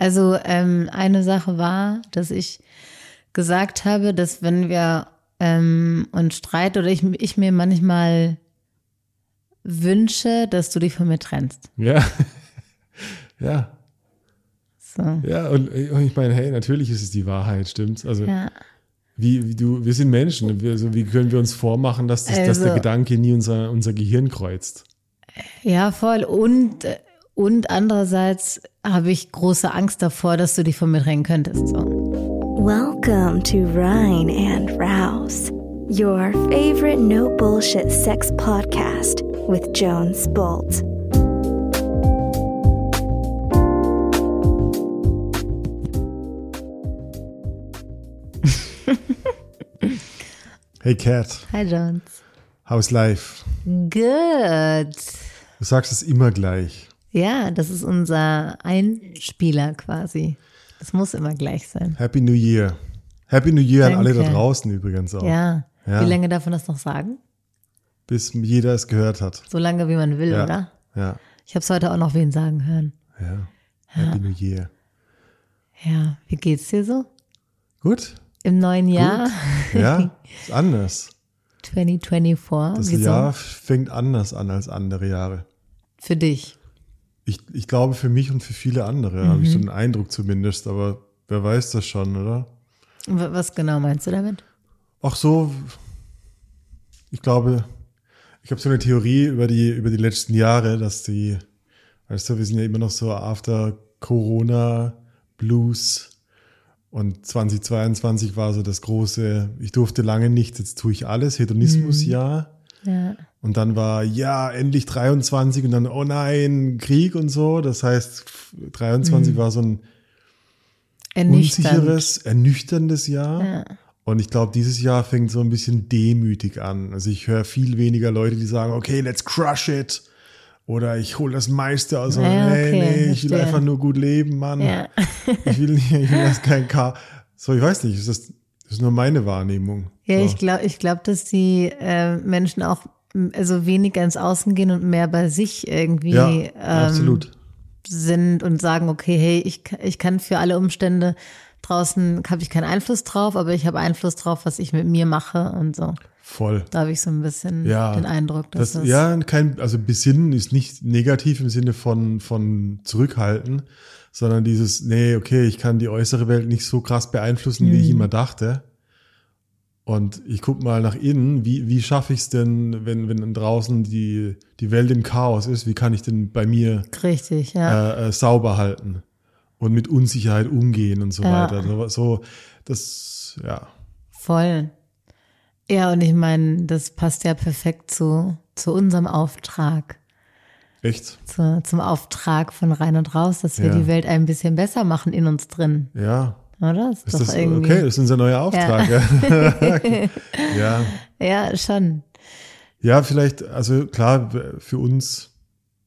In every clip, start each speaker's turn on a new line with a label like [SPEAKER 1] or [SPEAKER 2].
[SPEAKER 1] Also ähm, eine Sache war, dass ich gesagt habe, dass wenn wir ähm, uns streiten oder ich, ich mir manchmal wünsche, dass du dich von mir trennst.
[SPEAKER 2] Ja. ja.
[SPEAKER 1] So.
[SPEAKER 2] Ja, und, und ich meine, hey, natürlich ist es die Wahrheit, stimmt's? Also,
[SPEAKER 1] Ja.
[SPEAKER 2] wie, wie du, wir sind Menschen. Wir, also, wie können wir uns vormachen, dass, das, dass der
[SPEAKER 1] Also-
[SPEAKER 2] Gedanke nie unser, unser Gehirn kreuzt?
[SPEAKER 1] Ja, voll. Und, äh, und andererseits habe ich große Angst davor, dass du dich von mir trennen könntest. So.
[SPEAKER 3] Welcome to Rhine and Rouse, your favorite no bullshit sex podcast with Jones Bolt.
[SPEAKER 2] Hey Cat,
[SPEAKER 1] Hi Jones.
[SPEAKER 2] how's life?
[SPEAKER 1] Good.
[SPEAKER 2] Du sagst es immer gleich.
[SPEAKER 1] Ja, das ist unser Einspieler quasi. Das muss immer gleich sein.
[SPEAKER 2] Happy New Year. Happy New Year an alle da
[SPEAKER 1] Danke.
[SPEAKER 2] draußen übrigens auch.
[SPEAKER 1] Ja.
[SPEAKER 2] Ja.
[SPEAKER 1] Wie lange darf man das noch sagen?
[SPEAKER 2] Bis jeder es gehört hat.
[SPEAKER 1] So lange, wie man will,
[SPEAKER 2] Ja.
[SPEAKER 1] oder?
[SPEAKER 2] Ja.
[SPEAKER 1] Ich habe es heute auch noch wen sagen hören.
[SPEAKER 2] Ja. Happy New Year.
[SPEAKER 1] Ja, wie geht's dir so?
[SPEAKER 2] Gut?
[SPEAKER 1] Im neuen Jahr
[SPEAKER 2] Ja, ist anders.
[SPEAKER 1] 2024.
[SPEAKER 2] Das
[SPEAKER 1] Wieso?
[SPEAKER 2] Jahr fängt anders an als andere Jahre.
[SPEAKER 1] Für dich.
[SPEAKER 2] Ich, ich glaube für mich und für viele andere, habe
[SPEAKER 1] Mhm.
[SPEAKER 2] ich so einen Eindruck zumindest, aber wer weiß das schon, oder?
[SPEAKER 1] Was genau meinst du damit?
[SPEAKER 2] Auch so, ich glaube, ich habe so eine Theorie über die, über die letzten Jahre, dass die, weißt du, wir sind ja immer noch so after Corona Blues und 2022 war so das große, ich durfte lange nichts, jetzt tue ich alles, Hedonismusjahr.
[SPEAKER 1] Ja.
[SPEAKER 2] Und dann war, ja, endlich 23 und dann, oh nein, Krieg und so. Das heißt, 23 war so ein
[SPEAKER 1] Ernüchternd.
[SPEAKER 2] unsicheres, ernüchterndes Jahr.
[SPEAKER 1] Ja.
[SPEAKER 2] Und ich glaube, dieses Jahr fängt so ein bisschen demütig an. Also ich höre viel weniger Leute, die sagen, okay, let's crush it. Oder ich hole das meiste aus.
[SPEAKER 1] Ja,
[SPEAKER 2] nee,
[SPEAKER 1] okay,
[SPEAKER 2] nee, ich will einfach nur gut leben, Mann.
[SPEAKER 1] Ja.
[SPEAKER 2] Ich will nicht, ich will das kein K. So, ich weiß nicht, ist, das ist nur meine Wahrnehmung.
[SPEAKER 1] Ja,
[SPEAKER 2] so.
[SPEAKER 1] ich glaube, ich glaub, dass die äh, Menschen auch also weniger ins Außen gehen und mehr bei sich irgendwie
[SPEAKER 2] ja,
[SPEAKER 1] ähm,
[SPEAKER 2] absolut.
[SPEAKER 1] sind und sagen, okay, hey, ich, ich kann für alle Umstände draußen habe ich keinen Einfluss drauf, aber ich habe Einfluss drauf, was ich mit mir mache und so.
[SPEAKER 2] Voll.
[SPEAKER 1] Da habe ich so ein bisschen
[SPEAKER 2] ja,
[SPEAKER 1] den Eindruck, dass
[SPEAKER 2] das,
[SPEAKER 1] das,
[SPEAKER 2] ja, kein, also besinnen ist nicht negativ im Sinne von, von zurückhalten, sondern dieses, nee, okay, ich kann die äußere Welt nicht so krass beeinflussen, wie
[SPEAKER 1] Mhm.
[SPEAKER 2] ich immer dachte. Und ich guck mal nach innen, wie, wie schaffe ich es denn, wenn, wenn draußen die, die Welt im Chaos ist, wie kann ich denn bei mir
[SPEAKER 1] richtig, ja.
[SPEAKER 2] äh, äh, sauber halten und mit Unsicherheit umgehen und so
[SPEAKER 1] Ja.
[SPEAKER 2] weiter. So, so, das, ja.
[SPEAKER 1] Voll. Ja, und ich meine, das passt ja perfekt zu, zu unserem Auftrag.
[SPEAKER 2] Echt?
[SPEAKER 1] Zu, zum Auftrag von rein und raus, dass wir
[SPEAKER 2] Ja.
[SPEAKER 1] die Welt ein bisschen besser machen in uns drin,
[SPEAKER 2] Ja.
[SPEAKER 1] oder? Ist,
[SPEAKER 2] Ist
[SPEAKER 1] doch
[SPEAKER 2] das,
[SPEAKER 1] irgendwie.
[SPEAKER 2] okay, das ist unser neuer Auftrag. Ja. ja.
[SPEAKER 1] Ja, schon.
[SPEAKER 2] Ja, vielleicht, also klar, für uns,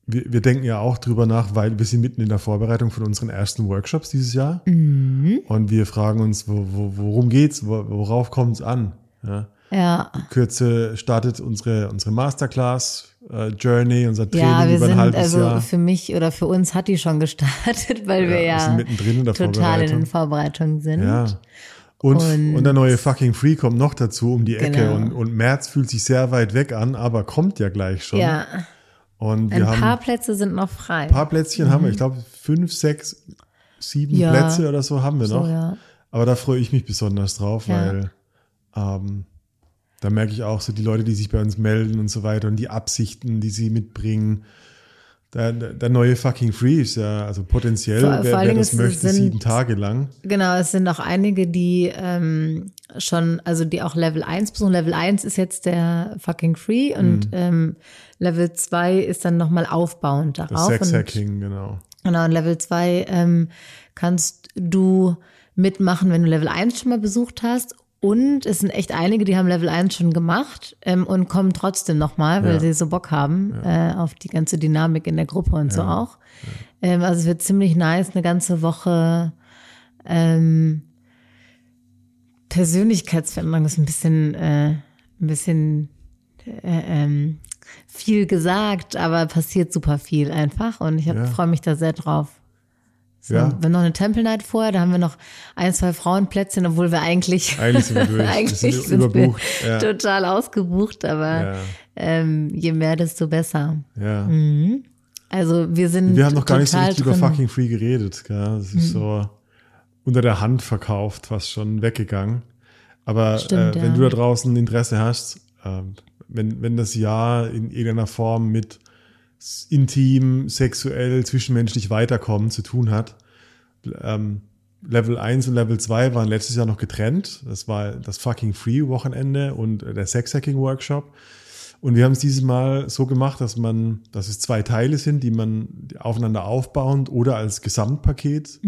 [SPEAKER 2] wir, wir denken ja auch drüber nach, weil wir sind mitten in der Vorbereitung von unseren ersten Workshops dieses Jahr.
[SPEAKER 1] Mhm.
[SPEAKER 2] Und wir fragen uns, wo, wo, worum geht's, wo, worauf kommt es an? Ja.
[SPEAKER 1] Ja.
[SPEAKER 2] Kürze startet unsere, unsere Masterclass äh, Journey, unser Training
[SPEAKER 1] Ja, wir
[SPEAKER 2] über ein
[SPEAKER 1] sind,
[SPEAKER 2] halbes
[SPEAKER 1] also
[SPEAKER 2] Jahr.
[SPEAKER 1] für mich oder für uns hat die schon gestartet, weil wir
[SPEAKER 2] wir
[SPEAKER 1] ja
[SPEAKER 2] in der
[SPEAKER 1] total in
[SPEAKER 2] Vorbereitung.
[SPEAKER 1] den Vorbereitungen sind.
[SPEAKER 2] Ja. Und,
[SPEAKER 1] Und-
[SPEAKER 2] und, der neue fucking Free kommt noch dazu um die Ecke.
[SPEAKER 1] Genau.
[SPEAKER 2] Und, und März fühlt sich sehr weit weg an, aber kommt ja gleich schon.
[SPEAKER 1] Ja,
[SPEAKER 2] Und wir
[SPEAKER 1] ein paar Plätze sind noch frei.
[SPEAKER 2] ein paar Plätzchen haben wir. Ich glaube, fünf, sechs, sieben
[SPEAKER 1] Ja.
[SPEAKER 2] Plätze oder so haben wir
[SPEAKER 1] so,
[SPEAKER 2] noch.
[SPEAKER 1] ja.
[SPEAKER 2] Aber da freue ich mich besonders drauf,
[SPEAKER 1] Ja.
[SPEAKER 2] weil ähm, da merke ich auch so die Leute, die sich bei uns melden und so weiter und die Absichten, die sie mitbringen. Der, der, neue fucking Free ist ja, also potenziell,
[SPEAKER 1] Vor- vor
[SPEAKER 2] wer,
[SPEAKER 1] allen
[SPEAKER 2] wer das möchte,
[SPEAKER 1] sind-
[SPEAKER 2] sieben Tage lang.
[SPEAKER 1] Genau, es sind auch einige, die ähm, schon, also die auch Level 1 besuchen. Level 1 ist jetzt der fucking free und ähm, Level 2 ist dann nochmal aufbauend
[SPEAKER 2] Das
[SPEAKER 1] darauf. und,
[SPEAKER 2] Sex-Hacking, genau.
[SPEAKER 1] genau, und Level 2 ähm, kannst du mitmachen, wenn du Level 1 schon mal besucht hast. Und es sind echt einige, die haben Level 1 schon gemacht ähm, und kommen trotzdem nochmal, weil
[SPEAKER 2] Ja.
[SPEAKER 1] sie so Bock haben äh, auf die ganze Dynamik in der Gruppe und so auch. Ähm, also es wird ziemlich nice, eine ganze Woche ähm, Persönlichkeitsveränderung ist ein bisschen, äh, ein bisschen äh, ähm, viel gesagt, aber passiert super viel einfach und ich
[SPEAKER 2] Ja.
[SPEAKER 1] freue mich da sehr drauf. So,
[SPEAKER 2] Ja.
[SPEAKER 1] Wir haben noch eine Temple Night vorher, da haben wir noch ein, zwei Frauenplätzchen, obwohl wir eigentlich,
[SPEAKER 2] Eigentlich sind wir durch.
[SPEAKER 1] Eigentlich
[SPEAKER 2] sind
[SPEAKER 1] sind
[SPEAKER 2] überbucht.
[SPEAKER 1] wir
[SPEAKER 2] Ja.
[SPEAKER 1] total ausgebucht, aber
[SPEAKER 2] Ja.
[SPEAKER 1] ähm, je mehr, desto besser.
[SPEAKER 2] Ja.
[SPEAKER 1] Also wir sind
[SPEAKER 2] Wir haben noch gar nicht so richtig über. Fucking Free geredet. Gell? Das ist so unter der Hand verkauft, fast schon weggegangen. Aber
[SPEAKER 1] Stimmt,
[SPEAKER 2] äh, wenn du da draußen Interesse hast, ähm, wenn, wenn das Jahr in irgendeiner Form mit intim, sexuell, zwischenmenschlich weiterkommen zu tun hat, ähm, Level 1 und Level 2 waren letztes Jahr noch getrennt. Das war das Fucking Free Wochenende und der Sex Hacking Workshop. Und wir haben es dieses Mal so gemacht, dass man, dass es zwei Teile sind, die man aufeinander aufbauend oder als Gesamtpaket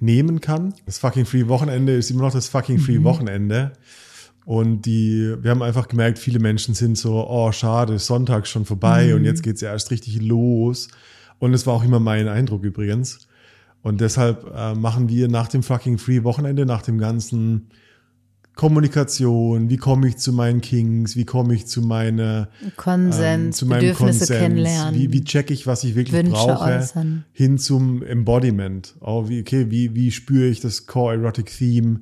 [SPEAKER 2] nehmen kann. Das fucking Free Wochenende ist immer noch das fucking Free Wochenende. Und die, wir haben einfach gemerkt, viele Menschen sind so, oh, schade, Sonntag schon vorbei und jetzt geht's ja erst richtig los. Und es war auch immer mein Eindruck übrigens. Und deshalb äh, machen wir nach dem fucking Free Wochenende, nach dem ganzen Kommunikation, wie komme ich zu meinen Kings, wie komme ich zu meiner
[SPEAKER 1] Konsens,
[SPEAKER 2] ähm, zu meinem
[SPEAKER 1] Bedürfnisse
[SPEAKER 2] Konsens,
[SPEAKER 1] kennenlernen.
[SPEAKER 2] wie, wie check ich, was ich wirklich
[SPEAKER 1] Wünsche
[SPEAKER 2] brauche,
[SPEAKER 1] äußern.
[SPEAKER 2] hin zum Embodiment. Oh, wie, okay, wie, wie spüre ich das Core Erotic Theme?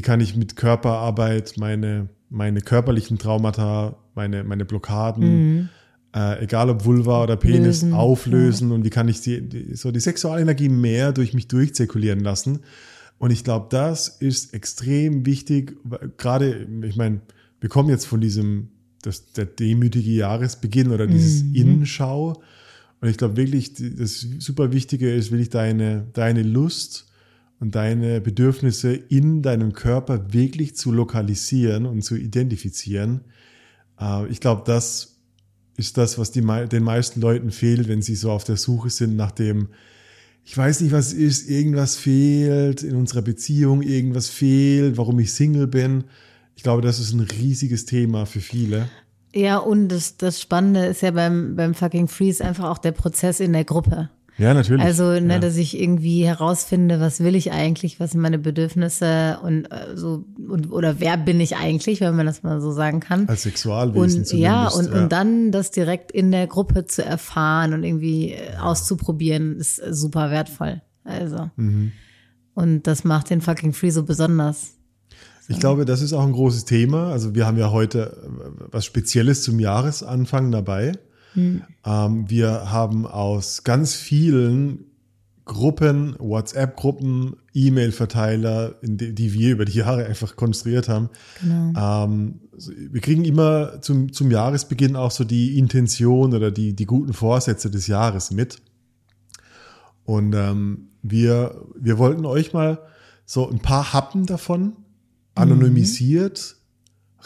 [SPEAKER 2] Wie kann ich mit Körperarbeit meine, meine körperlichen Traumata, meine, meine Blockaden, äh, egal ob Vulva oder Penis,
[SPEAKER 1] Mhm. Lösen,
[SPEAKER 2] auflösen und wie kann ich die, die, so die Sexualenergie mehr durch mich durchzirkulieren lassen? Und ich glaube, das ist extrem wichtig, gerade, ich meine, wir kommen jetzt von diesem, das, der demütige Jahresbeginn oder dieses Innenschau. Und ich glaube wirklich, das super Wichtige ist wirklich deine, deine Lust und deine Bedürfnisse in deinem Körper wirklich zu lokalisieren und zu identifizieren. Äh, ich glaube, das ist das, was die, den meisten Leuten fehlt, wenn sie so auf der Suche sind nach dem, ich weiß nicht, was ist, irgendwas fehlt in unserer Beziehung, irgendwas fehlt, warum ich Single bin. Ich glaube, das ist ein riesiges Thema für viele.
[SPEAKER 1] Ja, und das, das Spannende ist ja beim, beim fucking Freeze einfach auch der Prozess in der Gruppe.
[SPEAKER 2] Ja, natürlich.
[SPEAKER 1] Also, ne,
[SPEAKER 2] ja.
[SPEAKER 1] dass ich irgendwie herausfinde, was will ich eigentlich, was sind meine Bedürfnisse und äh, so und oder wer bin ich eigentlich, wenn man das mal so sagen kann.
[SPEAKER 2] Als Sexualwesen
[SPEAKER 1] und ja, und, und dann das direkt in der Gruppe zu erfahren und irgendwie äh, auszuprobieren, ist äh, super wertvoll. Also.
[SPEAKER 2] Mhm.
[SPEAKER 1] Und das macht den fucking Free so besonders.
[SPEAKER 2] Ich glaube, das ist auch ein großes Thema. Also wir haben ja heute äh, was Spezielles zum Jahresanfang dabei.
[SPEAKER 1] Hm.
[SPEAKER 2] Ähm, wir haben aus ganz vielen Gruppen, WhatsApp-Gruppen, E-Mail-Verteiler, die, die wir über die Jahre einfach konstruiert haben.
[SPEAKER 1] Genau.
[SPEAKER 2] Ähm, wir kriegen immer zum, zum Jahresbeginn auch so die Intention oder die, die guten Vorsätze des Jahres mit. Und ähm, wir, wir wollten euch mal so ein paar Happen davon anonymisiert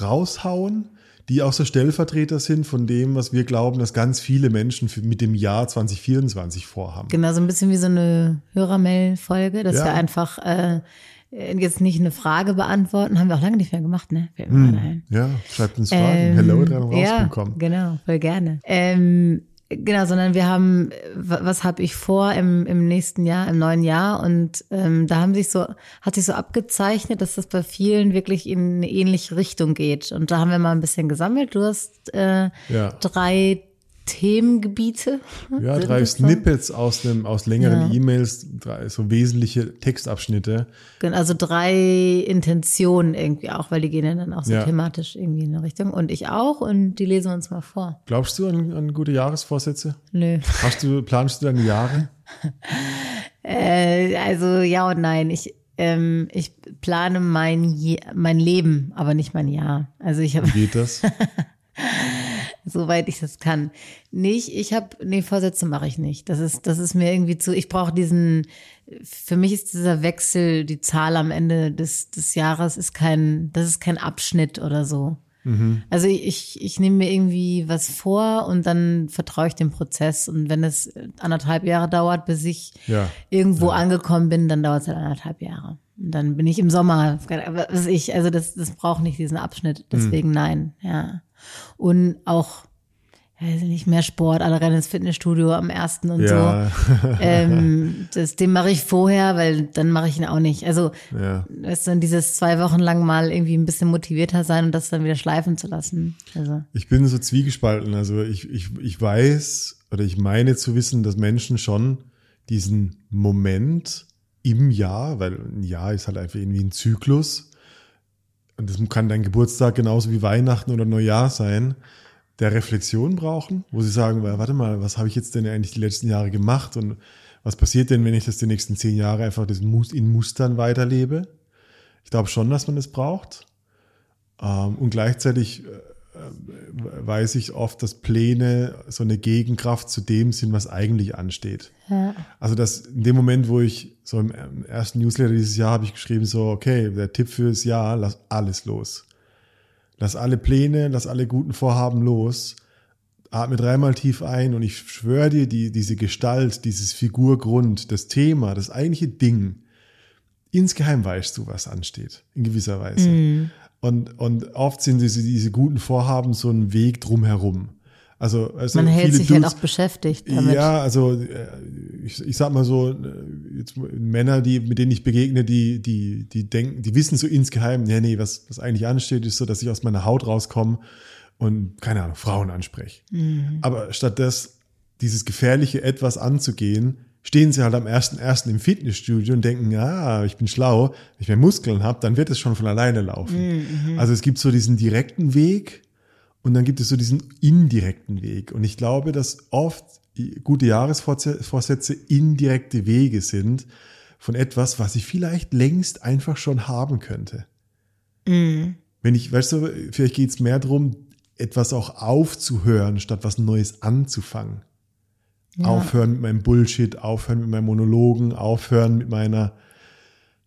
[SPEAKER 2] raushauen, die auch so Stellvertreter sind von dem, was wir glauben, dass ganz viele Menschen mit dem Jahr 2024 vorhaben.
[SPEAKER 1] Genau, so ein bisschen wie so eine Hörermail-Folge, dass
[SPEAKER 2] Ja.
[SPEAKER 1] wir einfach äh, jetzt nicht eine Frage beantworten, haben wir auch lange nicht mehr gemacht, ne? Ein.
[SPEAKER 2] Ja, schreibt uns Fragen.
[SPEAKER 1] Ähm,
[SPEAKER 2] Hello, dran
[SPEAKER 1] ja,
[SPEAKER 2] rausbekommen.
[SPEAKER 1] genau, voll gerne. Ähm, genau, sondern wir haben, wa- was habe ich vor im, im nächsten Jahr, im neuen Jahr und ähm, da haben sich so, hat sich so abgezeichnet, dass das bei vielen wirklich in eine ähnliche Richtung geht und da haben wir mal ein bisschen gesammelt. Du hast äh,
[SPEAKER 2] Ja.
[SPEAKER 1] drei Themengebiete.
[SPEAKER 2] Ja, drei? Snippets aus, einem, aus längeren
[SPEAKER 1] Ja.
[SPEAKER 2] E-Mails, drei so wesentliche Textabschnitte.
[SPEAKER 1] Also drei Intentionen irgendwie auch, weil die gehen ja dann auch so
[SPEAKER 2] Ja.
[SPEAKER 1] thematisch irgendwie in eine Richtung. Und ich auch und die lesen wir uns mal vor.
[SPEAKER 2] Glaubst du an, an gute Jahresvorsätze?
[SPEAKER 1] Nö.
[SPEAKER 2] Hast du, planst du deine Jahre?
[SPEAKER 1] Äh, also ja und nein. Ich, ähm, ich plane mein, Je mein Leben, aber nicht mein Jahr. Also ich habe,
[SPEAKER 2] Wie geht das?
[SPEAKER 1] soweit ich das kann, nicht. Ich habe, nee, Vorsätze mache ich nicht. Das ist, das ist mir irgendwie zu, ich brauche diesen, für mich ist dieser Wechsel, die Zahl am Ende des, des Jahres ist kein, das ist kein Abschnitt oder so. Also ich, ich nehme mir irgendwie was vor und dann vertraue ich dem Prozess. Und wenn es anderthalb Jahre dauert, bis ich
[SPEAKER 2] Ja.
[SPEAKER 1] irgendwo angekommen bin, dann dauert es halt anderthalb Jahre. Und dann bin ich im Sommer, was ich, also das, das braucht nicht diesen Abschnitt. Deswegen nein, ja. Und auch, weiß nicht, mehr Sport, alle rennen ins Fitnessstudio am ersten und
[SPEAKER 2] Ja.
[SPEAKER 1] so. Ähm, das, den mache ich vorher, weil dann mache ich ihn auch nicht. Also,
[SPEAKER 2] Ja.
[SPEAKER 1] weißt du, dieses zwei Wochen lang mal irgendwie ein bisschen motivierter sein und das dann wieder schleifen zu lassen. Also,
[SPEAKER 2] Ich bin so zwiegespalten. Also ich, ich, ich weiß oder ich meine zu wissen, dass Menschen schon diesen Moment im Jahr, weil ein Jahr ist halt einfach irgendwie ein Zyklus. Und das kann dein Geburtstag genauso wie Weihnachten oder Neujahr sein, der Reflexion brauchen, wo sie sagen, warte mal, was habe ich jetzt denn eigentlich die letzten Jahre gemacht und was passiert denn, wenn ich das die nächsten zehn Jahre einfach in Mustern weiterlebe? Ich glaube schon, dass man das braucht. Ähm, und gleichzeitig äh, weiß ich oft, dass Pläne so eine Gegenkraft zu dem sind, was eigentlich ansteht. Ja. Also dass in dem Moment, wo ich so im ersten Newsletter dieses Jahr habe ich geschrieben, so, okay, der Tipp fürs Jahr, lass alles los. Lass alle Pläne, lass alle guten Vorhaben los. Atme dreimal tief ein und ich schwöre dir, die, diese Gestalt, dieses Figurgrund, das Thema, das eigentliche Ding, insgeheim weißt du, was ansteht, in gewisser Weise. Mm. Und, und oft sind diese, diese guten Vorhaben so ein Weg drumherum. Also, also
[SPEAKER 1] man hält sich Dudes, halt auch beschäftigt damit.
[SPEAKER 2] Ja, also äh, ich, ich sag mal so, äh, jetzt Männer, die mit denen ich begegne, die die die denken, die wissen so insgeheim, nee, nee, was was eigentlich ansteht, ist so, dass ich aus meiner Haut rauskomme und keine Ahnung Frauen anspreche. Mhm. Aber statt das dieses gefährliche etwas anzugehen, stehen sie halt am ersten ersten im Fitnessstudio und denken, ja, ich bin schlau, wenn ich mehr Muskeln habe, dann wird es schon von alleine laufen. Mhm. Also es gibt so diesen direkten Weg und dann gibt es so diesen indirekten Weg. Und ich glaube, dass oft gute Jahresvorsätze indirekte Wege sind von etwas, was ich vielleicht längst einfach schon haben könnte. Mhm. Wenn ich, weißt du, vielleicht geht es mehr darum, etwas auch aufzuhören, statt was Neues anzufangen. Ja. Aufhören mit meinem Bullshit, aufhören mit meinen Monologen, aufhören mit meiner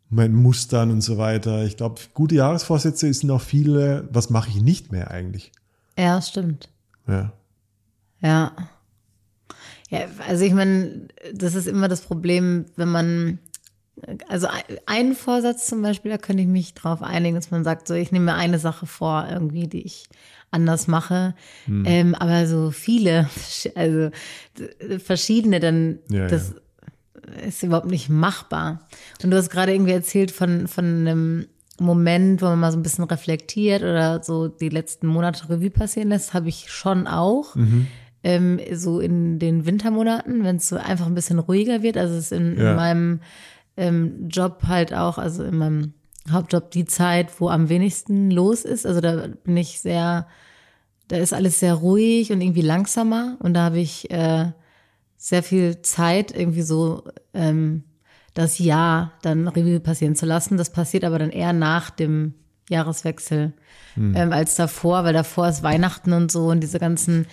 [SPEAKER 2] meinen Mustern und so weiter. Ich glaube, gute Jahresvorsätze sind auch viele, was mache ich nicht mehr eigentlich?
[SPEAKER 1] Ja, stimmt.
[SPEAKER 2] Ja.
[SPEAKER 1] Ja. Ja, also ich meine, das ist immer das Problem, wenn man, also einen Vorsatz zum Beispiel, da könnte ich mich drauf einigen, dass man sagt, so ich nehme mir eine Sache vor, irgendwie, die ich anders mache. Hm. Ähm, aber so viele, also verschiedene, dann ja, das ja. ist überhaupt nicht machbar. Und du hast gerade irgendwie erzählt von, von einem Moment, wo man mal so ein bisschen reflektiert oder so die letzten Monate Revue passieren lässt, habe ich schon auch. Mhm. Ähm, so in den Wintermonaten, wenn es so einfach ein bisschen ruhiger wird. Also es ist in, ja. in meinem ähm, Job halt auch, also in meinem Hauptjob die Zeit, wo am wenigsten los ist. Also da bin ich sehr, da ist alles sehr ruhig und irgendwie langsamer und da habe ich äh, sehr viel Zeit, irgendwie so ähm, das Jahr dann Revue passieren zu lassen. Das passiert aber dann eher nach dem Jahreswechsel hm. ähm, als davor, weil davor ist Weihnachten und so und diese ganzen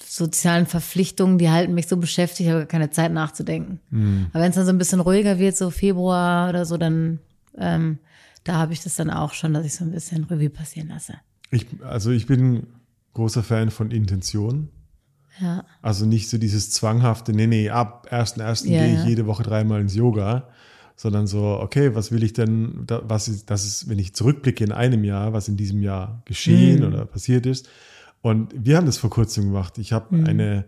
[SPEAKER 1] sozialen Verpflichtungen, die halten mich so beschäftigt, ich habe keine Zeit nachzudenken. Hm. Aber wenn es dann so ein bisschen ruhiger wird, so Februar oder so, dann ähm, da habe ich das dann auch schon, dass ich so ein bisschen Revue passieren lasse.
[SPEAKER 2] Ich, also ich bin großer Fan von Intention.
[SPEAKER 1] Ja.
[SPEAKER 2] Also nicht so dieses zwanghafte, nee, nee, ab 1.1. Ja, gehe ich ja. jede Woche dreimal ins Yoga, sondern so, okay, was will ich denn, was ist, das ist, wenn ich zurückblicke in einem Jahr, was in diesem Jahr geschehen mhm. oder passiert ist. Und wir haben das vor kurzem gemacht. Ich habe mhm. eine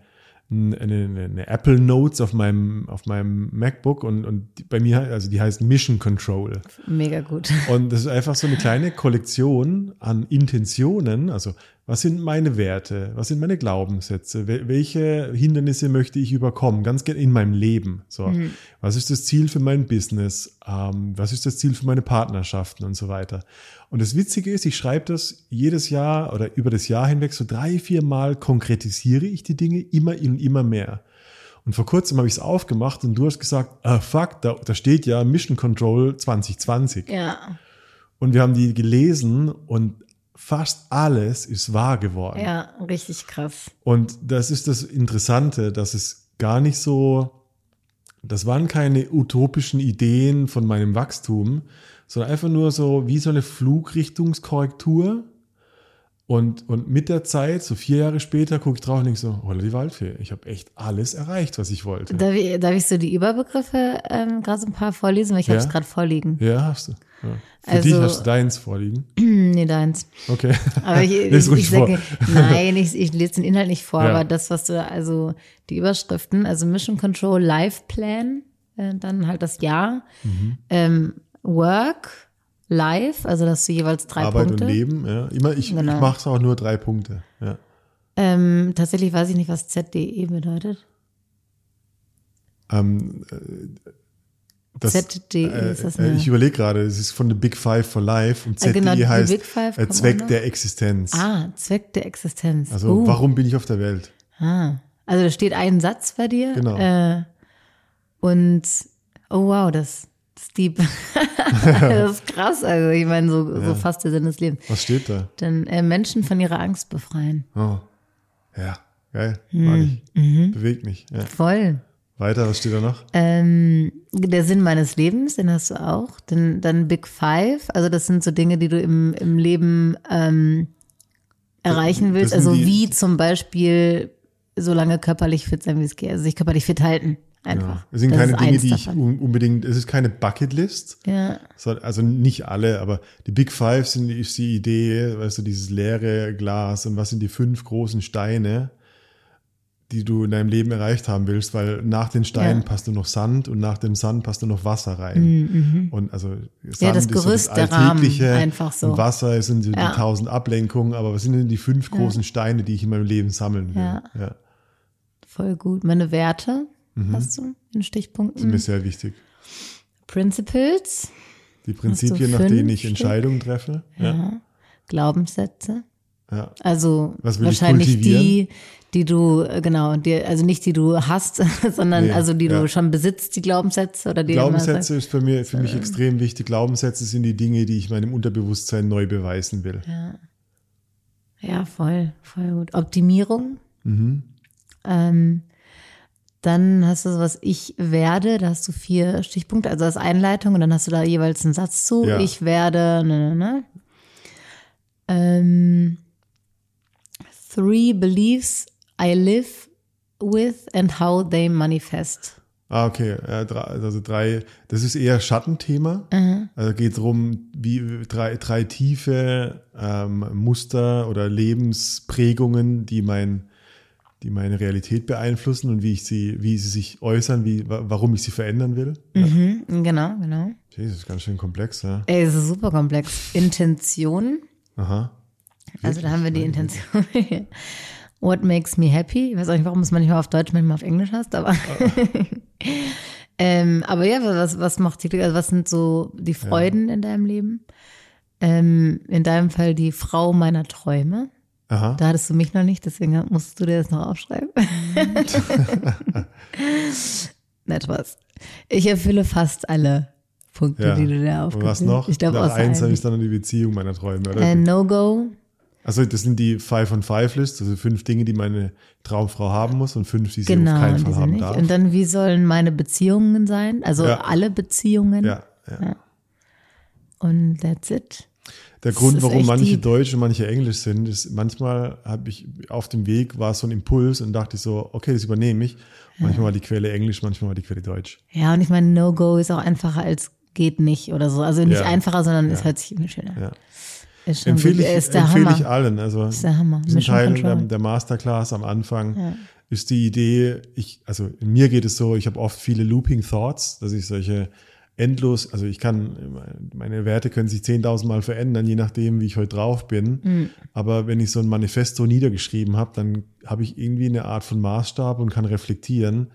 [SPEAKER 2] eine, eine, Apple Notes auf meinem, auf meinem MacBook und, und bei mir, also die heißt Mission Control.
[SPEAKER 1] Mega gut.
[SPEAKER 2] Und das ist einfach so eine kleine Kollektion an Intentionen. Also, was sind meine Werte? Was sind meine Glaubenssätze? Welche Hindernisse möchte ich überkommen? Ganz gerne in meinem Leben. So, mhm. was ist das Ziel für mein Business? Ähm, was ist das Ziel für meine Partnerschaften und so weiter? Und das Witzige ist, ich schreibe das jedes Jahr oder über das Jahr hinweg so drei, vier Mal konkretisiere ich die Dinge immer und immer mehr. Und vor kurzem habe ich es aufgemacht und du hast gesagt, ah, fuck, da, da steht ja Mission Control 2020.
[SPEAKER 1] Ja.
[SPEAKER 2] Und wir haben die gelesen und fast alles ist wahr geworden.
[SPEAKER 1] Ja, richtig krass.
[SPEAKER 2] Und das ist das Interessante, dass es gar nicht so, das waren keine utopischen Ideen von meinem Wachstum, sondern einfach nur so wie so eine Flugrichtungskorrektur. Und, und mit der Zeit, so vier Jahre später, gucke ich drauf und denke so, holla die Waldfee, ich habe echt alles erreicht, was ich wollte.
[SPEAKER 1] Darf ich, darf ich so die Überbegriffe ähm, gerade so ein paar vorlesen, weil ich ja? habe es gerade vorliegen.
[SPEAKER 2] Ja, hast du. Ja. Für also, dich hast du deins vorliegen?
[SPEAKER 1] nee, deins.
[SPEAKER 2] Okay.
[SPEAKER 1] Aber ich, ich, ich sage, nein, ich, ich lese den Inhalt nicht vor, ja. aber das, was du, also die Überschriften, also Mission Control Life Plan, äh, dann halt das Jahr, mhm. ähm, Work, Life, also dass du jeweils drei
[SPEAKER 2] Arbeit
[SPEAKER 1] Punkte.
[SPEAKER 2] Arbeit und Leben, ja. Immer, ich, genau. ich mache es auch nur drei Punkte, ja.
[SPEAKER 1] Ähm, tatsächlich weiß ich nicht, was ZDE bedeutet.
[SPEAKER 2] Ähm, äh, das,
[SPEAKER 1] ZDE,
[SPEAKER 2] äh,
[SPEAKER 1] ist das
[SPEAKER 2] äh,
[SPEAKER 1] eine-
[SPEAKER 2] ich überlege gerade, es ist von The Big Five for Life und
[SPEAKER 1] Ah,
[SPEAKER 2] ZDE
[SPEAKER 1] genau,
[SPEAKER 2] heißt
[SPEAKER 1] Five
[SPEAKER 2] äh, Zweck der Existenz.
[SPEAKER 1] Ah, Zweck der Existenz.
[SPEAKER 2] Also
[SPEAKER 1] Uh,
[SPEAKER 2] warum bin ich auf der Welt?
[SPEAKER 1] Ah. Also da steht ein Satz bei dir.
[SPEAKER 2] Genau.
[SPEAKER 1] Äh, und oh wow, das, das ist deep. das ist krass. Also ich meine, so, so fast der Sinn des Lebens.
[SPEAKER 2] Was steht da?
[SPEAKER 1] Dann äh, Menschen von ihrer Angst befreien.
[SPEAKER 2] Oh. Ja, geil.
[SPEAKER 1] Hm.
[SPEAKER 2] Mag ich.
[SPEAKER 1] Mhm.
[SPEAKER 2] Bewegt mich. Ja.
[SPEAKER 1] Voll.
[SPEAKER 2] Weiter, was steht da noch?
[SPEAKER 1] Ähm, der Sinn meines Lebens, den hast du auch. Dann, dann Big Five, also das sind so Dinge, die du im, im Leben ähm, erreichen willst. Also wie zum Beispiel so lange körperlich fit sein, wie es geht. Also sich körperlich fit halten. Einfach.
[SPEAKER 2] Es sind
[SPEAKER 1] Das
[SPEAKER 2] keine Dinge, die ich
[SPEAKER 1] davon.
[SPEAKER 2] un- unbedingt, es ist keine Bucketlist.
[SPEAKER 1] Ja,
[SPEAKER 2] So, Also nicht alle, aber die Big Five sind ist die Idee, weißt du, dieses leere Glas und was sind die fünf großen Steine, die du in deinem Leben erreicht haben willst, weil nach den Steinen
[SPEAKER 1] Ja.
[SPEAKER 2] passt nur noch Sand und nach dem Sand passt nur noch Wasser rein. Und also Sand
[SPEAKER 1] Mhm, Ja, das
[SPEAKER 2] ist so
[SPEAKER 1] Gerüst, der Rahmen,
[SPEAKER 2] Alltägliche
[SPEAKER 1] einfach so.
[SPEAKER 2] und Wasser sind so
[SPEAKER 1] Ja.
[SPEAKER 2] die tausend Ablenkungen, aber was sind denn die fünf großen Steine, die ich in meinem Leben sammeln will?
[SPEAKER 1] Ja. voll gut. Meine Werte hast du in
[SPEAKER 2] sind
[SPEAKER 1] Stichpunkten.
[SPEAKER 2] mir sehr wichtig.
[SPEAKER 1] Principles,
[SPEAKER 2] Die Prinzipien, nach denen ich? Entscheidungen treffe. Ja.
[SPEAKER 1] Glaubenssätze.
[SPEAKER 2] ja.
[SPEAKER 1] Also wahrscheinlich die, die du, äh, genau, die, also nicht die du hast, sondern
[SPEAKER 2] Nee,
[SPEAKER 1] also die
[SPEAKER 2] ja.
[SPEAKER 1] du schon besitzt, die Glaubenssätze oder die
[SPEAKER 2] Glaubenssätze ist für, mir, für mich extrem wichtig. Glaubenssätze sind die Dinge, die ich meinem Unterbewusstsein neu beweisen will.
[SPEAKER 1] Ja, voll, voll gut. Optimierung.
[SPEAKER 2] Mhm.
[SPEAKER 1] Ähm, dann hast du so was Ich werde, da hast du vier Stichpunkte, also als Einleitung und dann hast du da jeweils einen Satz zu.
[SPEAKER 2] Ja.
[SPEAKER 1] Ich werde, ne, ne, ne. Ähm, three beliefs I live with and how they manifest.
[SPEAKER 2] Ah, okay. Also drei, das ist eher Schattenthema. Also geht darum, wie drei, drei tiefe ähm, Muster oder Lebensprägungen, die mein, die meine Realität beeinflussen und wie ich sie, wie sie sich äußern, wie, wa- warum ich sie verändern will.
[SPEAKER 1] Mhm, genau, genau.
[SPEAKER 2] Das ist ganz schön komplex, ja.
[SPEAKER 1] Ey, es ist super komplex. Intention.
[SPEAKER 2] Aha.
[SPEAKER 1] Also da haben wir die Intention. What makes me happy? Ich weiß auch nicht, warum es manchmal auf Deutsch, manchmal auf Englisch hast, aber. ähm, aber ja, was, was macht dich? Also was sind so die Freuden in deinem Leben? Ähm, in deinem Fall die Frau meiner Träume.
[SPEAKER 2] Aha.
[SPEAKER 1] Da hattest du mich noch nicht, deswegen musst du dir das noch aufschreiben. Nett was. Ich erfülle fast alle Punkte,
[SPEAKER 2] Ja.
[SPEAKER 1] die du da
[SPEAKER 2] Und
[SPEAKER 1] aufgeführt
[SPEAKER 2] was noch?
[SPEAKER 1] Ich glaube,
[SPEAKER 2] Nach eins habe ich dann die Beziehung meiner Träume, oder?
[SPEAKER 1] Äh, No-Go,
[SPEAKER 2] Also das sind die Five on Five List, also fünf Dinge, die meine Traumfrau haben muss und fünf, die sie
[SPEAKER 1] Genau,
[SPEAKER 2] auf keinen Fall haben
[SPEAKER 1] nicht.
[SPEAKER 2] darf.
[SPEAKER 1] Und dann, wie sollen meine Beziehungen sein? Also
[SPEAKER 2] Ja.
[SPEAKER 1] alle Beziehungen.
[SPEAKER 2] ja, ja.
[SPEAKER 1] Und that's it.
[SPEAKER 2] Der
[SPEAKER 1] Das
[SPEAKER 2] Grund, warum manche. Deutsch und manche Englisch sind, ist manchmal habe ich auf dem Weg war so ein Impuls und dachte ich so, okay, das übernehme ich. Manchmal war die Quelle Englisch, manchmal war die Quelle Deutsch.
[SPEAKER 1] Ja, und ich meine, No-Go ist auch einfacher als geht nicht oder so. Also nicht einfacher, sondern es hört sich irgendwie schöner.
[SPEAKER 2] Ja.
[SPEAKER 1] Ist
[SPEAKER 2] Empfehle ich,
[SPEAKER 1] ist
[SPEAKER 2] empfehle
[SPEAKER 1] Hammer.
[SPEAKER 2] ich allen. Also
[SPEAKER 1] ist der Hammer.
[SPEAKER 2] diesen Teil der, der Masterclass am Anfang ist die Idee, ich, also in mir geht es so, ich habe oft viele Looping Thoughts, dass ich solche endlos, also ich kann, meine Werte können sich 10.000 Mal verändern, je nachdem, wie ich heute drauf bin.
[SPEAKER 1] Mhm.
[SPEAKER 2] Aber wenn ich so ein Manifesto niedergeschrieben habe, dann habe ich irgendwie eine Art von Maßstab und kann reflektieren,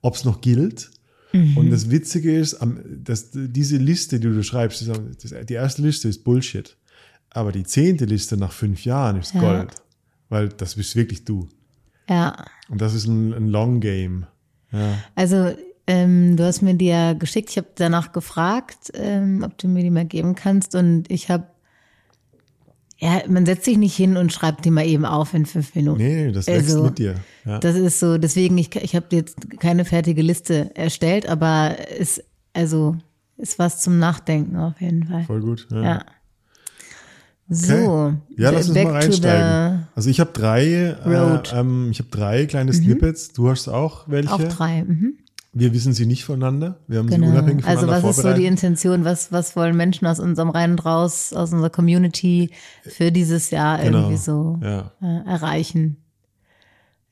[SPEAKER 2] ob es noch gilt.
[SPEAKER 1] Mhm.
[SPEAKER 2] Und das Witzige ist, dass diese Liste, die du schreibst, die erste Liste ist Bullshit. Aber die zehnte Liste nach fünf Jahren ist
[SPEAKER 1] Ja.
[SPEAKER 2] Gold. Weil das bist wirklich du.
[SPEAKER 1] Ja,
[SPEAKER 2] Und das ist ein, ein Long Game. Ja.
[SPEAKER 1] also ähm, du hast mir die ja geschickt. Ich habe danach gefragt, ähm, ob du mir die mal geben kannst. Und ich habe, ja, man setzt sich nicht hin und schreibt die mal eben auf in fünf Minuten.
[SPEAKER 2] Nee, das wächst
[SPEAKER 1] Also,
[SPEAKER 2] mit dir. Ja.
[SPEAKER 1] Das ist so, deswegen, ich, ich habe jetzt keine fertige Liste erstellt, aber es, also, ist was zum Nachdenken auf jeden Fall.
[SPEAKER 2] Voll gut. Ja.
[SPEAKER 1] Ja. So,
[SPEAKER 2] Okay. Ja, lass uns mal reinsteigen. Also ich habe drei, äh, ähm, ich habe drei kleine Snippets. Du hast auch welche.
[SPEAKER 1] Auch drei. Mhm.
[SPEAKER 2] Wir wissen sie nicht voneinander. Wir haben sie
[SPEAKER 1] Genau.
[SPEAKER 2] unabhängig
[SPEAKER 1] Also
[SPEAKER 2] voneinander
[SPEAKER 1] was ist so die. Intention? Was, was wollen Menschen aus unserem Rein und Raus, aus unserer Community für dieses Jahr
[SPEAKER 2] Genau.
[SPEAKER 1] irgendwie so
[SPEAKER 2] Ja.
[SPEAKER 1] äh, erreichen?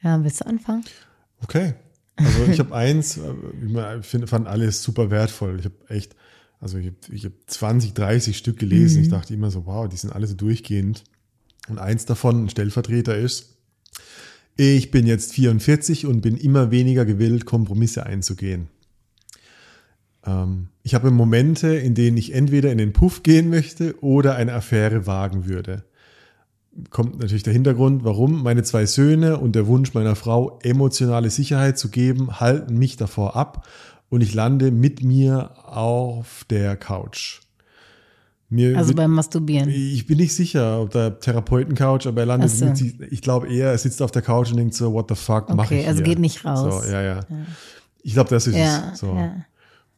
[SPEAKER 1] Ja, willst du anfangen?
[SPEAKER 2] Okay. Also ich habe eins, äh, ich fand alles super wertvoll. Ich habe echt, also ich habe ich hab 20, 30 Stück gelesen.
[SPEAKER 1] Mhm.
[SPEAKER 2] Ich dachte immer so, wow, die sind alle so durchgehend. Und eins davon, ein Stellvertreter ist, Ich bin jetzt 44 und bin immer weniger gewillt, Kompromisse einzugehen. Ähm, ich habe Momente, in denen ich entweder in den Puff gehen möchte oder eine Affäre wagen würde. Kommt natürlich der Hintergrund, warum meine zwei Söhne und der Wunsch meiner Frau, emotionale Sicherheit zu geben, halten mich davor ab und ich lande mit mir auf der Couch.
[SPEAKER 1] Mir also beim Masturbieren.
[SPEAKER 2] Ich bin nicht sicher, ob der Therapeuten-Couch, aber er landet so. mit, ich glaube eher, er sitzt auf der Couch und denkt so, what the fuck, okay, mache ich
[SPEAKER 1] also
[SPEAKER 2] hier?
[SPEAKER 1] geht nicht raus.
[SPEAKER 2] So, ja, ja, ja. Ich glaube, das ist ja, es. So. Ja.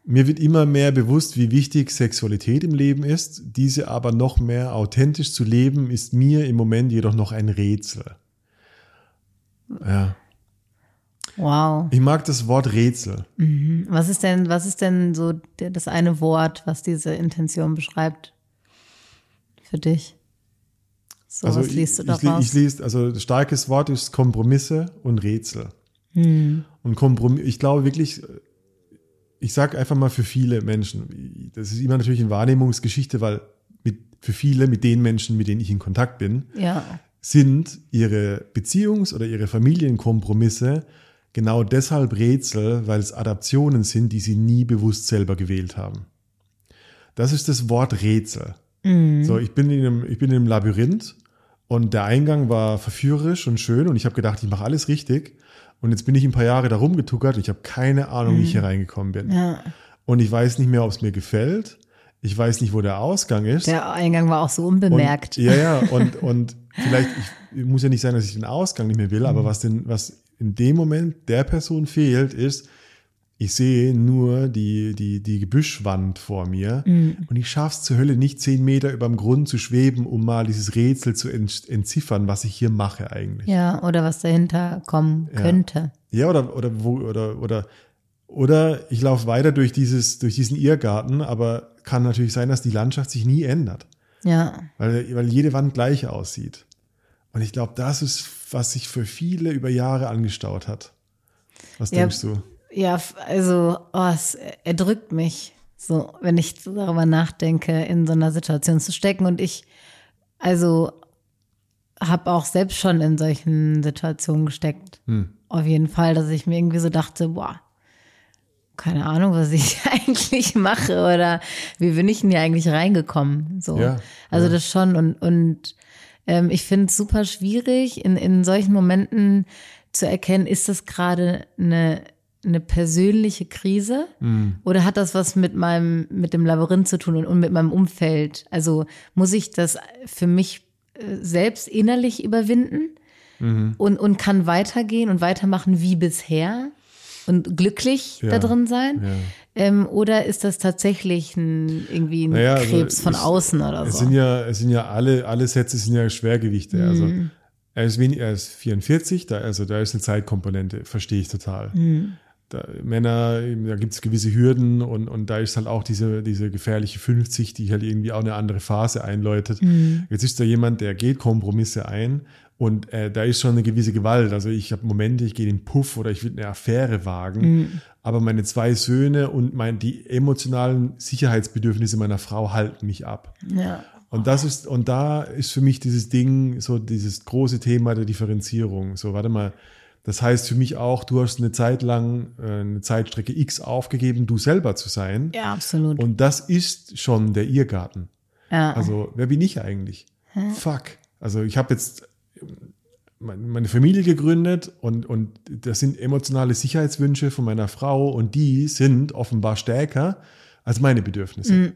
[SPEAKER 2] Mir wird immer mehr bewusst, wie wichtig Sexualität im Leben ist. Diese aber noch mehr authentisch zu leben, ist mir im Moment jedoch noch ein Rätsel. Ja.
[SPEAKER 1] Wow.
[SPEAKER 2] Ich mag das Wort Rätsel.
[SPEAKER 1] Mhm. Was ist denn, was ist denn so das eine Wort, was diese Intention beschreibt? für dich? So,
[SPEAKER 2] also
[SPEAKER 1] was liest du
[SPEAKER 2] ich, ich, ich lese, also starkes Wort ist Kompromisse und Rätsel. Hm. Und Kompromiss, ich glaube wirklich, ich sage einfach mal für viele Menschen, das ist immer natürlich eine Wahrnehmungsgeschichte, weil mit, für viele, mit den Menschen, mit denen ich in Kontakt bin,
[SPEAKER 1] ja.
[SPEAKER 2] sind ihre Beziehungs- oder ihre Familienkompromisse genau deshalb Rätsel, weil es Adaptionen sind, die sie nie bewusst selber gewählt haben. Das ist das Wort Rätsel.
[SPEAKER 1] Mhm.
[SPEAKER 2] So, ich bin in einem, ich bin in einem Labyrinth und der Eingang war verführerisch und schön und ich habe gedacht, ich mache alles richtig. Und jetzt bin ich ein paar Jahre da rumgetuckert. Ich habe keine Ahnung, mhm. wie ich hier mhm. reingekommen bin.
[SPEAKER 1] Ja.
[SPEAKER 2] Und ich weiß nicht mehr, ob es mir gefällt. Ich weiß nicht, wo der Ausgang ist.
[SPEAKER 1] Der Eingang war auch so unbemerkt.
[SPEAKER 2] Und, ja, ja, und, und vielleicht, ich, muss ja nicht sein, dass ich den Ausgang nicht mehr will, mhm. aber was denn, was in dem Moment der Person fehlt, ist, ich sehe nur die, die, die Gebüschwand vor mir
[SPEAKER 1] mhm.
[SPEAKER 2] und ich schaffe es zur Hölle nicht zehn Meter über dem Grund zu schweben, um mal dieses Rätsel zu entziffern, was ich hier mache eigentlich.
[SPEAKER 1] Ja, oder was dahinter kommen
[SPEAKER 2] ja.
[SPEAKER 1] könnte.
[SPEAKER 2] Ja, oder, oder, wo, oder, oder, oder ich laufe weiter durch, dieses, durch diesen Irrgarten, aber kann natürlich sein, dass die Landschaft sich nie ändert.
[SPEAKER 1] Ja.
[SPEAKER 2] Weil, weil jede Wand gleich aussieht. Und ich glaube, das ist, was sich für viele über Jahre angestaut hat. Was ja. denkst du?
[SPEAKER 1] Ja, also oh, es erdrückt mich, so wenn ich darüber nachdenke, in so einer Situation zu stecken. Und ich, also habe auch selbst schon in solchen Situationen gesteckt.
[SPEAKER 2] Hm.
[SPEAKER 1] Auf jeden Fall, dass ich mir irgendwie so dachte, boah, keine Ahnung, was ich eigentlich mache oder wie bin ich denn hier eigentlich reingekommen? So.
[SPEAKER 2] Ja,
[SPEAKER 1] also
[SPEAKER 2] ja.
[SPEAKER 1] das schon und, und ähm, ich finde es super schwierig, in, in solchen Momenten zu erkennen, ist das gerade eine eine persönliche Krise
[SPEAKER 2] mhm.
[SPEAKER 1] oder hat das was mit meinem mit dem Labyrinth zu tun und, und mit meinem Umfeld? Also muss ich das für mich äh, selbst innerlich überwinden
[SPEAKER 2] mhm.
[SPEAKER 1] und und kann weitergehen und weitermachen wie bisher und glücklich
[SPEAKER 2] ja.
[SPEAKER 1] da drin sein?
[SPEAKER 2] Ja.
[SPEAKER 1] Ähm, oder ist das tatsächlich ein, irgendwie ein
[SPEAKER 2] naja, also
[SPEAKER 1] Krebs von
[SPEAKER 2] es,
[SPEAKER 1] außen oder
[SPEAKER 2] es
[SPEAKER 1] so?
[SPEAKER 2] Sind ja, es sind ja alle, alle Sätze sind ja Schwergewichte.
[SPEAKER 1] Mhm.
[SPEAKER 2] Also er ist, wenig, er ist 44, da, also da ist eine Zeitkomponente, verstehe ich total.
[SPEAKER 1] Mhm
[SPEAKER 2] da, Männer, da gibt es gewisse Hürden und, und da ist halt auch diese, diese gefährliche 50, die halt irgendwie auch eine andere Phase einläutet.
[SPEAKER 1] Mhm.
[SPEAKER 2] Jetzt ist da jemand, der geht Kompromisse ein und äh, da ist schon eine gewisse Gewalt. Also ich habe Momente, ich gehe in den Puff oder ich will eine Affäre wagen,
[SPEAKER 1] mhm.
[SPEAKER 2] aber meine zwei Söhne und mein, die emotionalen Sicherheitsbedürfnisse meiner Frau halten mich ab.
[SPEAKER 1] Ja.
[SPEAKER 2] Und das ist, und da ist für mich dieses Ding, so dieses große Thema der Differenzierung. So, warte mal, das heißt für mich auch, du hast eine Zeit lang äh, eine Zeitstrecke X aufgegeben, du selber zu sein.
[SPEAKER 1] Ja, absolut.
[SPEAKER 2] Und das ist schon der Irrgarten.
[SPEAKER 1] Ja.
[SPEAKER 2] Also, wer bin ich eigentlich?
[SPEAKER 1] Hm.
[SPEAKER 2] Fuck. Also, ich habe jetzt meine Familie gegründet und, und das sind emotionale Sicherheitswünsche von meiner Frau und die sind offenbar stärker als meine Bedürfnisse.
[SPEAKER 1] Mhm.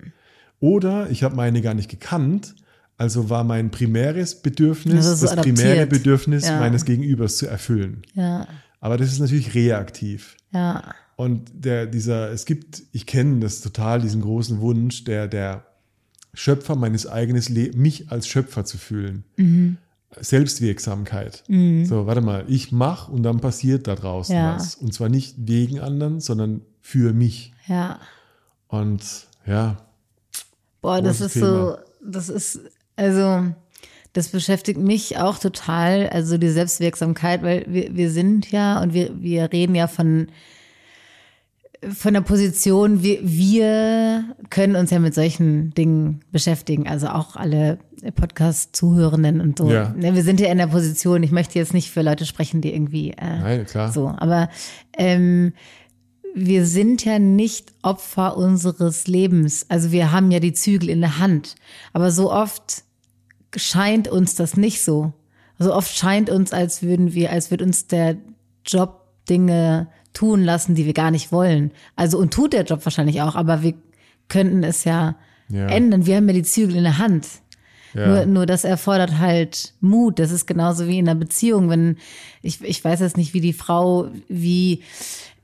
[SPEAKER 2] Oder ich habe meine gar nicht gekannt also war mein primäres Bedürfnis
[SPEAKER 1] also
[SPEAKER 2] das
[SPEAKER 1] adaptiert.
[SPEAKER 2] primäre Bedürfnis
[SPEAKER 1] ja.
[SPEAKER 2] meines Gegenübers zu erfüllen.
[SPEAKER 1] Ja.
[SPEAKER 2] Aber das ist natürlich reaktiv.
[SPEAKER 1] Ja.
[SPEAKER 2] Und der, dieser, es gibt, ich kenne das total, diesen großen Wunsch, der, der Schöpfer meines eigenen Lebens, mich als Schöpfer zu fühlen.
[SPEAKER 1] Mhm.
[SPEAKER 2] Selbstwirksamkeit.
[SPEAKER 1] Mhm.
[SPEAKER 2] So, warte mal, ich mache und dann passiert da draußen
[SPEAKER 1] Ja.
[SPEAKER 2] was. Und zwar nicht wegen anderen, sondern für mich.
[SPEAKER 1] Ja.
[SPEAKER 2] Und ja,
[SPEAKER 1] Boah, das ist so,
[SPEAKER 2] Thema.
[SPEAKER 1] das ist, also, das beschäftigt mich auch total, also die Selbstwirksamkeit, weil wir, wir sind ja und wir, wir reden ja von von der Position, wir, wir können uns ja mit solchen Dingen beschäftigen, also auch alle Podcast-Zuhörenden und so.
[SPEAKER 2] Ja.
[SPEAKER 1] Ne, Wir sind ja in der Position, ich möchte jetzt nicht für Leute sprechen, die irgendwie äh,
[SPEAKER 2] Nein, klar.
[SPEAKER 1] so, aber ähm, wir sind ja nicht Opfer unseres Lebens. Also wir haben ja die Zügel in der Hand. Aber so oft scheint uns das nicht so. So oft scheint uns, als würden wir, als würde uns der Job Dinge tun lassen, die wir gar nicht wollen. Also und tut der Job wahrscheinlich auch, aber wir könnten es ja,
[SPEAKER 2] Ja.
[SPEAKER 1] ändern. Wir haben ja die Zügel in der Hand.
[SPEAKER 2] Ja.
[SPEAKER 1] Nur, nur das erfordert halt Mut. Das ist genauso wie in einer Beziehung, wenn ich, ich weiß jetzt nicht, wie die Frau, wie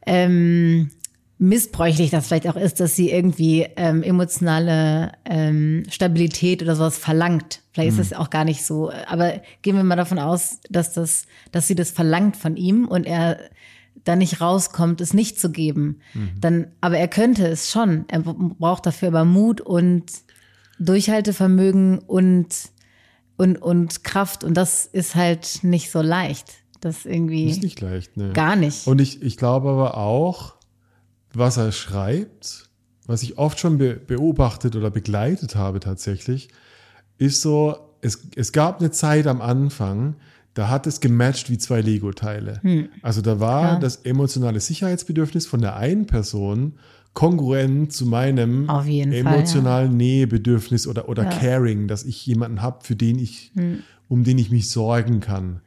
[SPEAKER 1] ähm, missbräuchlich das vielleicht auch ist, dass sie irgendwie ähm, emotionale ähm, Stabilität oder sowas verlangt. Vielleicht ist das auch gar nicht so. Aber gehen wir mal davon aus, dass das, dass sie das verlangt von ihm und er da nicht rauskommt, es nicht zu geben. Dann, aber er könnte es schon. Er braucht dafür aber Mut und Durchhaltevermögen und und und Kraft und das ist halt nicht so leicht. Das irgendwie
[SPEAKER 2] Ist nicht leicht, ne?
[SPEAKER 1] gar nicht.
[SPEAKER 2] Und ich, ich glaube aber auch, was er schreibt, was ich oft schon be beobachtet oder begleitet habe tatsächlich, ist so, es, es gab eine Zeit am Anfang, da hat es gematcht wie zwei Lego-Teile. Also da war
[SPEAKER 1] Ja.
[SPEAKER 2] das emotionale Sicherheitsbedürfnis von der einen Person kongruent zu meinem
[SPEAKER 1] jeden Fall,
[SPEAKER 2] emotionalen Nähebedürfnis oder, oder Caring, dass ich jemanden habe, für den ich, um den ich mich sorgen kann.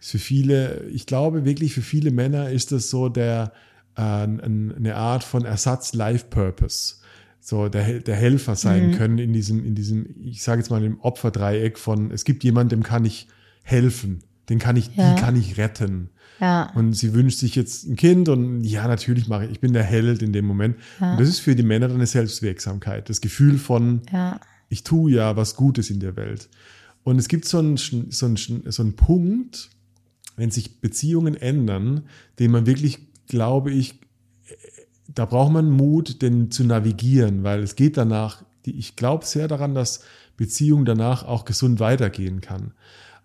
[SPEAKER 2] Für viele, ich glaube wirklich für viele Männer ist das so der äh, ein- eine Art von Ersatz-Life-Purpose. So der, der Helfer sein können in diesem, in diesem, ich sage jetzt mal im Opferdreieck von, es gibt jemanden, dem kann ich helfen, den kann ich,
[SPEAKER 1] Ja.
[SPEAKER 2] die kann ich retten.
[SPEAKER 1] Ja.
[SPEAKER 2] Und sie wünscht sich jetzt ein Kind und ja, natürlich mache ich, ich bin der Held in dem Moment. Und das ist für die Männer dann eine Selbstwirksamkeit, das Gefühl von,
[SPEAKER 1] Ja.
[SPEAKER 2] ich tue ja was Gutes in der Welt. Und es gibt so einen, so einen, so einen Punkt, wenn sich Beziehungen ändern, den man wirklich, glaube ich, da braucht man Mut, den zu navigieren, weil es geht danach, die- ich glaube sehr daran, dass Beziehung danach auch gesund weitergehen kann.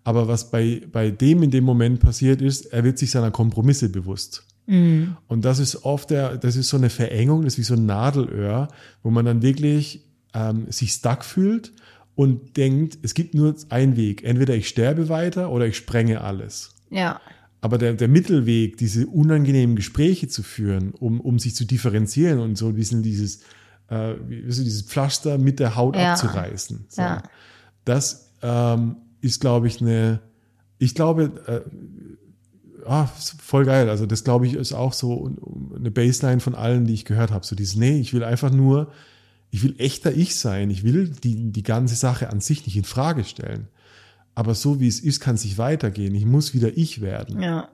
[SPEAKER 2] Aber was bei, bei dem in dem Moment passiert ist, er wird sich seiner Kompromisse bewusst. Und das ist oft der, das ist so eine Verengung, das ist wie so ein Nadelöhr, wo man dann wirklich ähm, sich stuck fühlt und denkt, es gibt nur einen Weg. Entweder ich sterbe weiter oder ich sprenge alles.
[SPEAKER 1] Ja.
[SPEAKER 2] Aber der, der Mittelweg, diese unangenehmen Gespräche zu führen, um, um sich zu differenzieren und so ein bisschen dieses, äh, dieses Pflaster mit der Haut
[SPEAKER 1] Ja.
[SPEAKER 2] abzureißen. So.
[SPEAKER 1] Ja.
[SPEAKER 2] Das ähm, ist, glaube ich, eine, ich glaube, äh, ah, voll geil. Also das, glaube ich, ist auch so eine Baseline von allen, die ich gehört habe. So dieses, nee, ich will einfach nur, ich will echter ich sein. Ich will die, die ganze Sache an sich nicht in Frage stellen. Aber so wie es ist, kann es nicht weitergehen. Ich muss wieder ich werden.
[SPEAKER 1] Ja.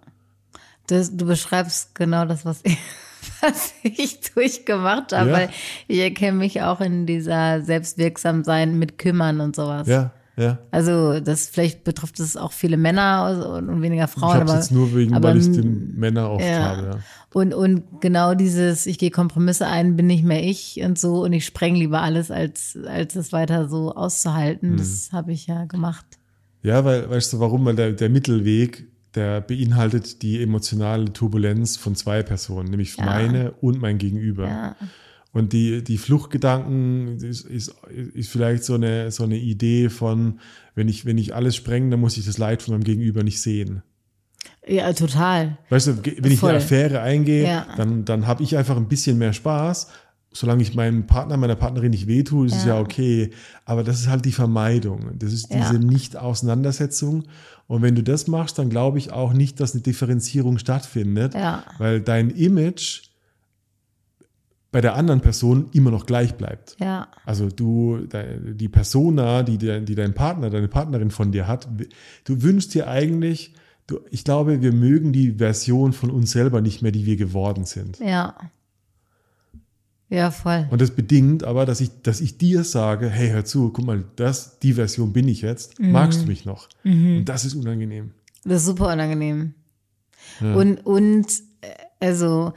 [SPEAKER 1] Das, du beschreibst genau das, was ich, was ich durchgemacht habe,
[SPEAKER 2] Ja.
[SPEAKER 1] weil ich erkenne mich auch in dieser Selbstwirksamsein mit Kümmern und sowas.
[SPEAKER 2] Ja, ja.
[SPEAKER 1] Also das vielleicht betrifft es auch viele Männer und, weniger
[SPEAKER 2] Ich
[SPEAKER 1] Frauen.
[SPEAKER 2] habe es
[SPEAKER 1] aber,
[SPEAKER 2] jetzt nur wegen,
[SPEAKER 1] aber,
[SPEAKER 2] weil ich die Männer oft
[SPEAKER 1] ja.
[SPEAKER 2] habe. Ja.
[SPEAKER 1] Und, und genau dieses, ich gehe Kompromisse ein, bin nicht mehr ich und so und ich spreng lieber alles, als, als es weiter so auszuhalten.
[SPEAKER 2] Mhm.
[SPEAKER 1] Das habe ich ja gemacht.
[SPEAKER 2] Ja, weil, weißt du warum? Weil der, der Mittelweg, der beinhaltet die emotionale Turbulenz von zwei Personen, nämlich
[SPEAKER 1] Ja.
[SPEAKER 2] meine und mein Gegenüber.
[SPEAKER 1] Ja.
[SPEAKER 2] Und die, die Fluchtgedanken ist, ist, ist vielleicht so eine, so eine Idee von, wenn ich, wenn ich alles spreng, dann muss ich das Leid von meinem Gegenüber nicht sehen.
[SPEAKER 1] Ja, total.
[SPEAKER 2] Weißt du, wenn ich
[SPEAKER 1] Voll.
[SPEAKER 2] eine Affäre eingehe,
[SPEAKER 1] Ja.
[SPEAKER 2] dann, dann habe ich einfach ein bisschen mehr Spaß. Solange ich meinem Partner, meiner Partnerin nicht wehtue, ist es ja
[SPEAKER 1] Ja.
[SPEAKER 2] okay. Aber das ist halt die Vermeidung. Das ist diese
[SPEAKER 1] Ja.
[SPEAKER 2] Nicht-Auseinandersetzung. Und wenn du das machst, dann glaube ich auch nicht, dass eine Differenzierung stattfindet,
[SPEAKER 1] Ja.
[SPEAKER 2] weil dein Image bei der anderen Person immer noch gleich bleibt.
[SPEAKER 1] Ja.
[SPEAKER 2] Also du, die Persona, die, die dein Partner, deine Partnerin von dir hat, du wünschst dir eigentlich, du, ich glaube, wir mögen die Version von uns selber nicht mehr, die wir geworden sind.
[SPEAKER 1] Ja. Ja, voll.
[SPEAKER 2] Und das bedingt aber, dass ich, dass ich dir sage, hey, hör zu, guck mal, das, die Version bin ich jetzt. Magst du mich noch? Und das ist unangenehm.
[SPEAKER 1] Das ist super unangenehm. Und, und, äh, also,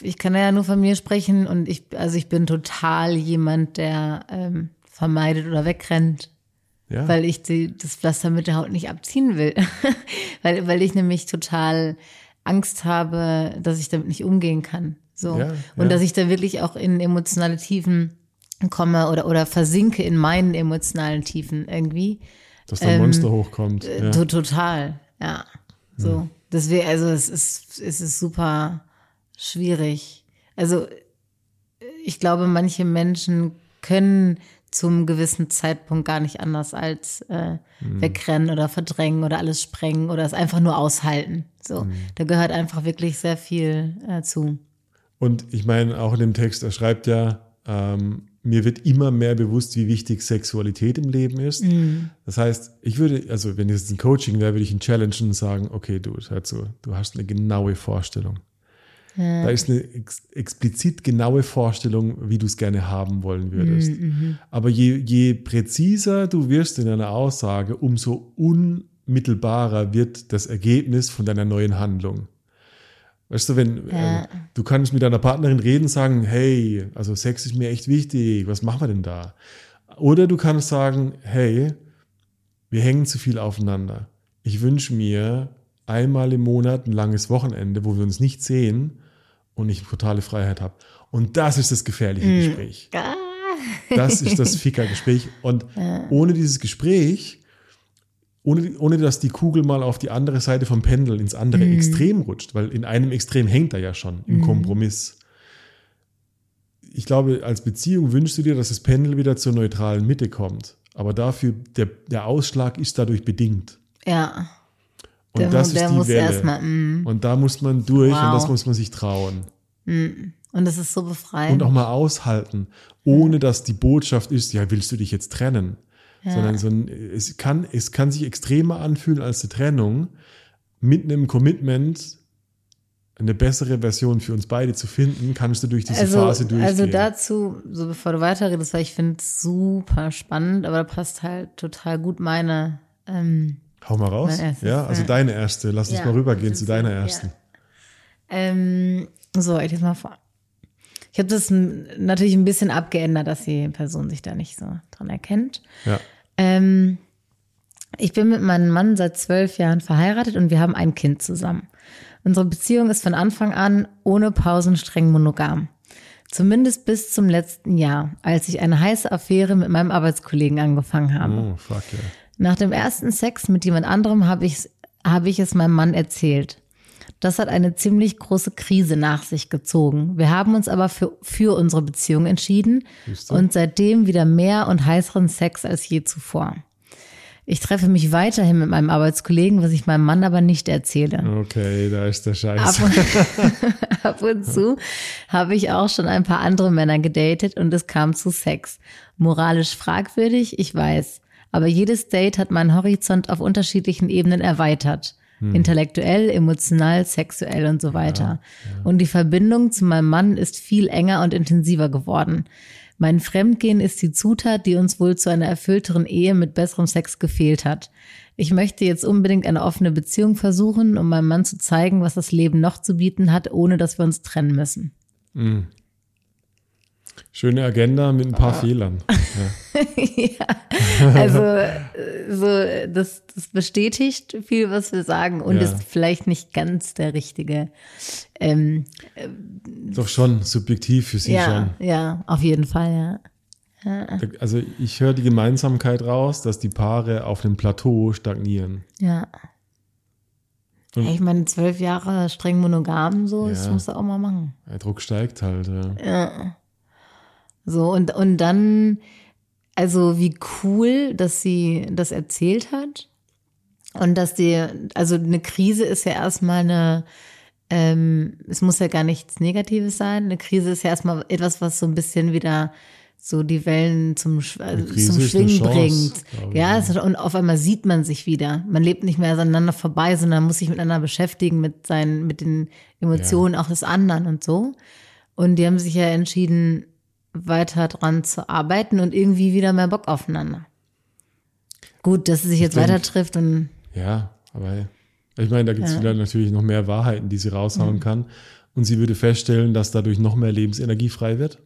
[SPEAKER 1] ich kann ja nur von mir sprechen und ich, also ich bin total jemand, der ähm, vermeidet oder wegrennt,
[SPEAKER 2] Ja,
[SPEAKER 1] weil ich die, das Pflaster mit der Haut nicht abziehen will. weil, weil ich nämlich total Angst habe, dass ich damit nicht umgehen kann. So.
[SPEAKER 2] Ja,
[SPEAKER 1] und
[SPEAKER 2] ja.
[SPEAKER 1] dass ich da wirklich auch in emotionale Tiefen komme oder, oder versinke in meinen emotionalen Tiefen irgendwie.
[SPEAKER 2] Dass da ein Monster hochkommt.
[SPEAKER 1] Äh,
[SPEAKER 2] Ja.
[SPEAKER 1] to- Total, ja. So. Deswegen, also es ist, es ist super schwierig. Also ich glaube, manche Menschen können zum gewissen Zeitpunkt gar nicht anders als äh, wegrennen oder verdrängen oder alles sprengen oder es einfach nur aushalten. So, da gehört einfach wirklich sehr viel äh, zu.
[SPEAKER 2] Und ich meine, auch in dem Text, er schreibt ja, ähm, mir wird immer mehr bewusst, wie wichtig Sexualität im Leben ist. Das heißt, ich würde, also wenn es ein Coaching wäre, würde ich ihn challengen und sagen, okay, du, hör zu, du hast eine genaue Vorstellung. Da ist eine ex explizit genaue Vorstellung, wie du es gerne haben wollen würdest. Aber je, je präziser du wirst in deiner Aussage, umso unmittelbarer wird das Ergebnis von deiner neuen Handlung. Weißt du, wenn
[SPEAKER 1] Ja.
[SPEAKER 2] äh, du kannst mit deiner Partnerin reden, sagen, hey, also Sex ist mir echt wichtig, was machen wir denn da? Oder du kannst sagen, hey, wir hängen zu viel aufeinander. Ich wünsche mir einmal im Monat ein langes Wochenende, wo wir uns nicht sehen und ich totale Freiheit habe. Und das ist das gefährliche Gespräch.
[SPEAKER 1] Ah.
[SPEAKER 2] Das ist das Ficker-Gespräch. Und ohne dieses Gespräch, ohne, ohne dass die Kugel mal auf die andere Seite vom Pendel ins andere Extrem rutscht, weil in einem Extrem hängt er ja schon im Kompromiss. Ich glaube, als Beziehung wünschst du dir, dass das Pendel wieder zur neutralen Mitte kommt. Aber dafür, der, der Ausschlag ist dadurch bedingt.
[SPEAKER 1] Ja.
[SPEAKER 2] Und
[SPEAKER 1] Der,
[SPEAKER 2] das ist die
[SPEAKER 1] muss
[SPEAKER 2] Welle.
[SPEAKER 1] erstmal. Mm,
[SPEAKER 2] und da muss man durch und das
[SPEAKER 1] Wow.
[SPEAKER 2] muss man sich trauen.
[SPEAKER 1] und das ist so befreiend.
[SPEAKER 2] Und auch mal aushalten, ohne dass die Botschaft ist, ja, willst du dich jetzt trennen? Sondern so ein, es, kann, es kann sich extremer anfühlen als eine Trennung, mit einem Commitment eine bessere Version für uns beide zu finden, kannst du durch diese
[SPEAKER 1] also,
[SPEAKER 2] Phase durchgehen.
[SPEAKER 1] also dazu, so bevor du weiterredest, weil ich finde es super spannend, aber da passt halt total gut meine. Ähm,
[SPEAKER 2] Hau mal raus. Ja, also deine erste. Lass uns
[SPEAKER 1] Ja,
[SPEAKER 2] mal rübergehen zu deiner ersten.
[SPEAKER 1] ähm, so, ich lese mal vor. Ich habe das natürlich ein bisschen abgeändert, dass die Person sich da nicht so dran erkennt.
[SPEAKER 2] Ja.
[SPEAKER 1] Ähm, ich bin mit meinem Mann seit zwölf Jahren verheiratet und wir haben ein Kind zusammen. Unsere Beziehung ist von Anfang an ohne Pausen streng monogam. Zumindest bis zum letzten Jahr, als ich eine heiße Affäre mit meinem Arbeitskollegen angefangen habe.
[SPEAKER 2] Oh, fuck yeah.
[SPEAKER 1] Nach dem ersten Sex mit jemand anderem habe ich, habe ich es meinem Mann erzählt. Das hat eine ziemlich große Krise nach sich gezogen. Wir haben uns aber für, für unsere Beziehung entschieden und seitdem wieder mehr und heißeren Sex als je zuvor. Ich treffe mich weiterhin mit meinem Arbeitskollegen, was ich meinem Mann aber nicht erzähle.
[SPEAKER 2] Okay, da ist der Scheiß.
[SPEAKER 1] Ab und, ab und zu habe ich auch schon ein paar andere Männer gedatet und es kam zu Sex. Moralisch fragwürdig, ich weiß. Aber jedes Date hat meinen Horizont auf unterschiedlichen Ebenen erweitert. Intellektuell, emotional, sexuell und so weiter. Und die Verbindung zu meinem Mann ist viel enger und intensiver geworden. Mein Fremdgehen ist die Zutat, die uns wohl zu einer erfüllteren Ehe mit besserem Sex gefehlt hat. Ich möchte jetzt unbedingt eine offene Beziehung versuchen, um meinem Mann zu zeigen, was das Leben noch zu bieten hat, ohne dass wir uns trennen müssen.
[SPEAKER 2] Schöne Agenda mit ein
[SPEAKER 1] Ah.
[SPEAKER 2] paar Fehlern. Ja.
[SPEAKER 1] ja, also äh, so, das, das bestätigt viel, was wir sagen und
[SPEAKER 2] Ja.
[SPEAKER 1] ist vielleicht nicht ganz der richtige. Ähm,
[SPEAKER 2] Doch schon, subjektiv für sie
[SPEAKER 1] ja,
[SPEAKER 2] schon.
[SPEAKER 1] ja, auf jeden Fall, ja.
[SPEAKER 2] Also ich höre die Gemeinsamkeit raus, dass die Paare auf dem Plateau stagnieren.
[SPEAKER 1] Ja.
[SPEAKER 2] Und-
[SPEAKER 1] ich meine, zwölf Jahre streng monogam, so, das musst du auch mal machen.
[SPEAKER 2] Der Druck steigt halt. Ja.
[SPEAKER 1] Ja. So, und, und dann, also wie cool, dass sie das erzählt hat. Und dass die, also eine Krise ist ja erstmal eine, ähm, es muss ja gar nichts Negatives sein. Eine Krise ist ja erstmal etwas, was so ein bisschen wieder so die Wellen zum, zum Schwingen
[SPEAKER 2] Chance,
[SPEAKER 1] bringt. Ja,
[SPEAKER 2] ja.
[SPEAKER 1] und auf einmal sieht man sich wieder. Man lebt nicht mehr aneinander vorbei, sondern muss sich miteinander beschäftigen mit seinen, mit den Emotionen auch des anderen und so. Und die haben sich ja entschieden, weiter dran zu arbeiten und irgendwie wieder mehr Bock aufeinander. Gut, dass sie sich jetzt
[SPEAKER 2] denk-
[SPEAKER 1] weiter trifft und
[SPEAKER 2] Ja, aber ich meine, da gibt es
[SPEAKER 1] Ja.
[SPEAKER 2] wieder natürlich noch mehr Wahrheiten, die sie raushauen kann. Und sie würde feststellen, dass dadurch noch mehr Lebensenergie frei wird.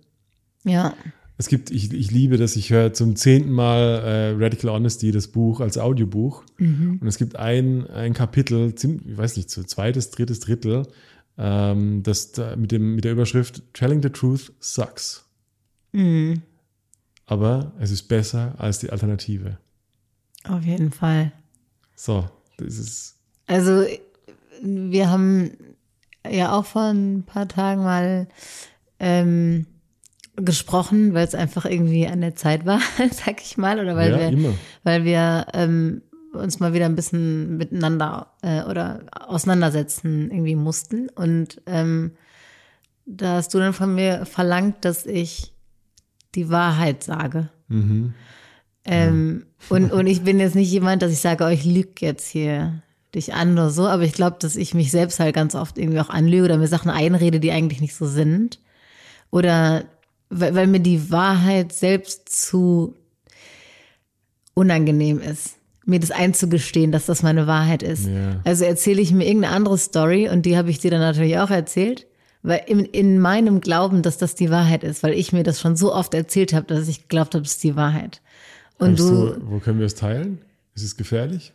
[SPEAKER 1] ja,
[SPEAKER 2] Es gibt, ich, ich liebe das, ich höre zum zehnten Mal äh, Radical Honesty, das Buch, als Audiobuch. Und es gibt ein, ein Kapitel, ich weiß nicht, so zweites, drittes Drittel, ähm, das da mit, dem, mit der Überschrift Telling the Truth sucks.
[SPEAKER 1] Mhm.
[SPEAKER 2] Aber es ist besser als die Alternative.
[SPEAKER 1] Auf jeden Fall.
[SPEAKER 2] So, das ist.
[SPEAKER 1] Also wir haben ja auch vor ein paar Tagen mal ähm, gesprochen, weil es einfach irgendwie an der Zeit war, sag ich mal, oder weil
[SPEAKER 2] Ja,
[SPEAKER 1] wir,
[SPEAKER 2] immer.
[SPEAKER 1] weil wir ähm, uns mal wieder ein bisschen miteinander äh, oder auseinandersetzen irgendwie mussten. Und ähm, da hast du dann von mir verlangt, dass ich die Wahrheit sage.
[SPEAKER 2] Mhm.
[SPEAKER 1] Ähm, und, und ich bin jetzt nicht jemand, dass ich sage, oh, ich lüge jetzt hier dich an oder so, aber ich glaube, dass ich mich selbst halt ganz oft irgendwie auch anlüge oder mir Sachen einrede, die eigentlich nicht so sind. Oder weil, weil mir die Wahrheit selbst zu unangenehm ist, mir das einzugestehen, dass das meine Wahrheit ist.
[SPEAKER 2] Ja.
[SPEAKER 1] Also erzähle ich mir irgendeine andere Story und die habe ich dir dann natürlich auch erzählt, weil in, in meinem Glauben, dass das die Wahrheit ist, weil ich mir das schon so oft erzählt habe, dass ich geglaubt habe, das ist die Wahrheit. Und du,
[SPEAKER 2] du, wo können wir es teilen? Ist es gefährlich?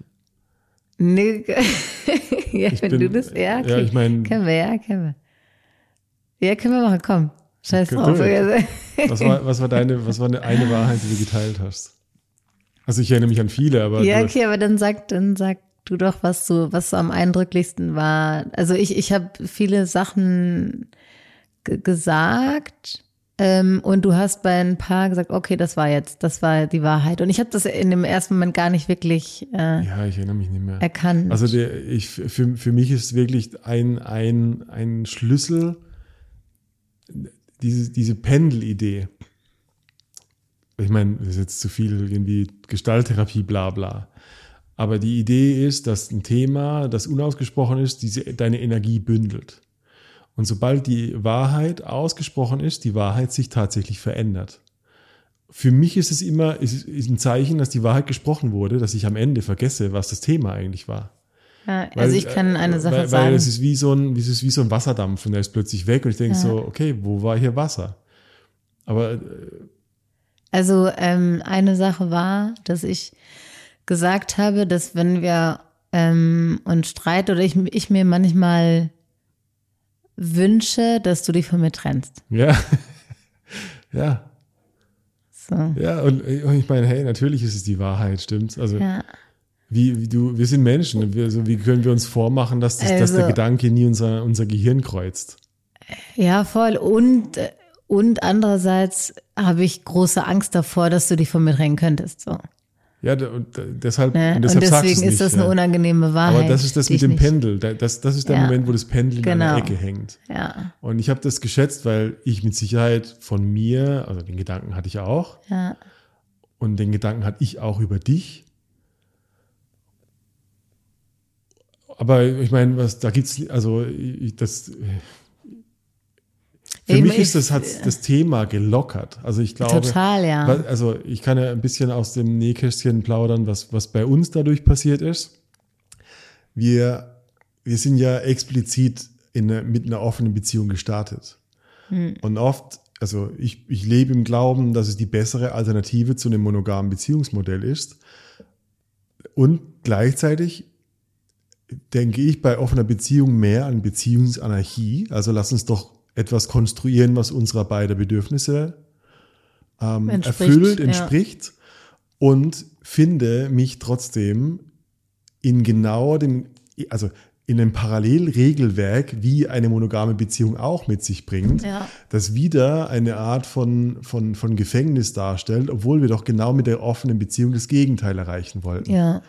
[SPEAKER 1] Nee, ja, wenn
[SPEAKER 2] bin-
[SPEAKER 1] du das, ja, okay.
[SPEAKER 2] ja, ich mein-
[SPEAKER 1] können wir, ja, können wir. Ja, können wir machen, komm. Scheiß drauf.
[SPEAKER 2] Was war, was war deine, was war eine, eine Wahrheit, die du geteilt hast? Also ich erinnere mich an viele, aber
[SPEAKER 1] Ja, okay, aber dann sag, dann sag du doch, was du, was so am eindrücklichsten war. Also ich, ich habe viele Sachen ge- gesagt ähm, und du hast bei ein paar gesagt, okay, das war jetzt, das war die Wahrheit. Und ich habe das in dem ersten Moment gar nicht wirklich äh,
[SPEAKER 2] ja, ich erinnere mich nicht mehr.
[SPEAKER 1] erkannt.
[SPEAKER 2] Also der, ich, für, für mich ist wirklich ein, ein, ein Schlüssel diese, diese Pendelidee. Ich meine, das ist jetzt zu viel irgendwie Gestalttherapie, bla bla. Aber die Idee ist, dass ein Thema, das unausgesprochen ist, diese, deine Energie bündelt. Und sobald die Wahrheit ausgesprochen ist, die Wahrheit sich tatsächlich verändert. Für mich ist es immer ist, ist ein Zeichen, dass die Wahrheit gesprochen wurde, dass ich am Ende vergesse, was das Thema eigentlich war.
[SPEAKER 1] ja,
[SPEAKER 2] Weil,
[SPEAKER 1] also ich kann eine
[SPEAKER 2] äh,
[SPEAKER 1] Sache
[SPEAKER 2] weil,
[SPEAKER 1] sagen.
[SPEAKER 2] Weil es ist wie so ein, es ist wie so ein Wasserdampf und der ist plötzlich weg und ich denke so, okay, wo war hier Wasser? Aber äh,
[SPEAKER 1] Also ähm, eine Sache war, dass ich gesagt habe, dass wenn wir ähm, uns streiten oder ich, ich mir manchmal wünsche, dass du dich von mir trennst.
[SPEAKER 2] ja, ja,
[SPEAKER 1] So.
[SPEAKER 2] ja, und, und ich meine, hey, natürlich ist es die Wahrheit, stimmt? Also
[SPEAKER 1] Ja.
[SPEAKER 2] wie, wie du, wir sind Menschen, wir, also, wie können wir uns vormachen, dass, das, dass der
[SPEAKER 1] Also-
[SPEAKER 2] Gedanke nie unser, unser Gehirn kreuzt?
[SPEAKER 1] ja, voll. Und, und andererseits habe ich große Angst davor, dass du dich von mir trennen könntest. So.
[SPEAKER 2] Ja, und deshalb,
[SPEAKER 1] Ne?
[SPEAKER 2] und
[SPEAKER 1] Und,
[SPEAKER 2] deshalb sagst
[SPEAKER 1] deswegen ist das eine
[SPEAKER 2] ja.
[SPEAKER 1] unangenehme Wahrheit.
[SPEAKER 2] Aber das ist das mit dem Pendel. Da- Das, das ist der
[SPEAKER 1] Ja.
[SPEAKER 2] Moment, wo das Pendel in einer
[SPEAKER 1] Genau.
[SPEAKER 2] Ecke hängt.
[SPEAKER 1] Ja,
[SPEAKER 2] Und ich habe das geschätzt, weil ich mit Sicherheit von mir, also den Gedanken hatte ich auch,
[SPEAKER 1] ja.
[SPEAKER 2] und den Gedanken hatte ich auch über dich. Aber ich meine, was da gibt's, also ich, das. Für
[SPEAKER 1] Ich
[SPEAKER 2] mich ist das, hat das Thema gelockert. Also ich glaube,
[SPEAKER 1] Total, ja.
[SPEAKER 2] also ich kann ja ein bisschen aus dem Nähkästchen plaudern, was, was bei uns dadurch passiert ist. Wir, wir sind ja explizit in eine, mit einer offenen Beziehung gestartet. Und oft, also ich, ich lebe im Glauben, dass es die bessere Alternative zu einem monogamen Beziehungsmodell ist. Und gleichzeitig denke ich bei offener Beziehung mehr an Beziehungsanarchie. Also lass uns doch etwas konstruieren, was unserer beider Bedürfnisse ähm,
[SPEAKER 1] Entspricht,
[SPEAKER 2] erfüllt,
[SPEAKER 1] ja.
[SPEAKER 2] entspricht. Und finde mich trotzdem in genau dem, also in einem Parallelregelwerk, wie eine monogame Beziehung auch mit sich bringt,
[SPEAKER 1] Ja.
[SPEAKER 2] das wieder eine Art von, von, von Gefängnis darstellt, obwohl wir doch genau mit der offenen Beziehung das Gegenteil erreichen wollten.
[SPEAKER 1] Ja.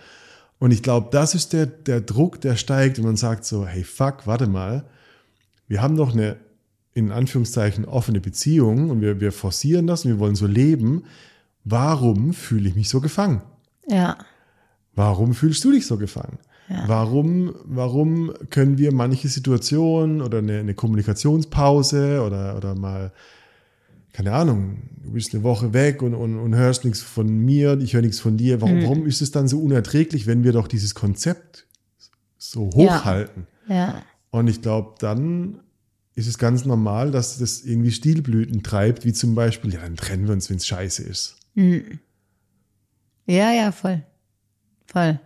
[SPEAKER 2] Und ich glaube, das ist der, der Druck, der steigt und man sagt so, hey fuck, warte mal, wir haben doch eine, in Anführungszeichen, offene Beziehung und wir, wir forcieren das und wir wollen so leben. Warum fühle ich mich so gefangen?
[SPEAKER 1] Ja.
[SPEAKER 2] Warum fühlst du dich so gefangen? Warum, warum können wir manche Situationen oder eine, eine Kommunikationspause oder, oder mal, keine Ahnung, du bist eine Woche weg und, und, und hörst nichts von mir, ich höre nichts von dir. Warum, warum ist es dann so unerträglich, wenn wir doch dieses Konzept so
[SPEAKER 1] Ja.
[SPEAKER 2] hochhalten?
[SPEAKER 1] Ja.
[SPEAKER 2] Und ich glaube, dann ist es ganz normal, dass das irgendwie Stilblüten treibt, wie zum Beispiel, ja, dann trennen wir uns, wenn es scheiße ist.
[SPEAKER 1] Ja, ja, voll. Voll.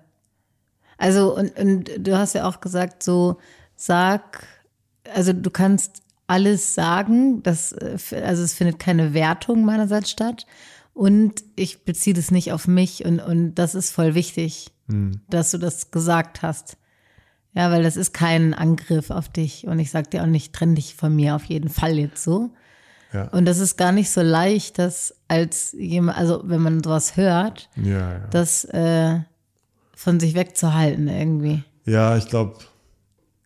[SPEAKER 1] Also, und, und du hast ja auch gesagt, so, sag, also du kannst alles sagen, das, also es findet keine Wertung meinerseits statt. Und ich beziehe das nicht auf mich und, und das ist voll wichtig, dass du das gesagt hast. Ja, weil das ist kein Angriff auf dich und ich sag dir auch nicht, trenn dich von mir auf jeden Fall jetzt so.
[SPEAKER 2] Ja.
[SPEAKER 1] Und das ist gar nicht so leicht, das als jemand, also wenn man sowas hört,
[SPEAKER 2] Ja, ja.
[SPEAKER 1] das äh, von sich wegzuhalten irgendwie.
[SPEAKER 2] Ja, ich glaube,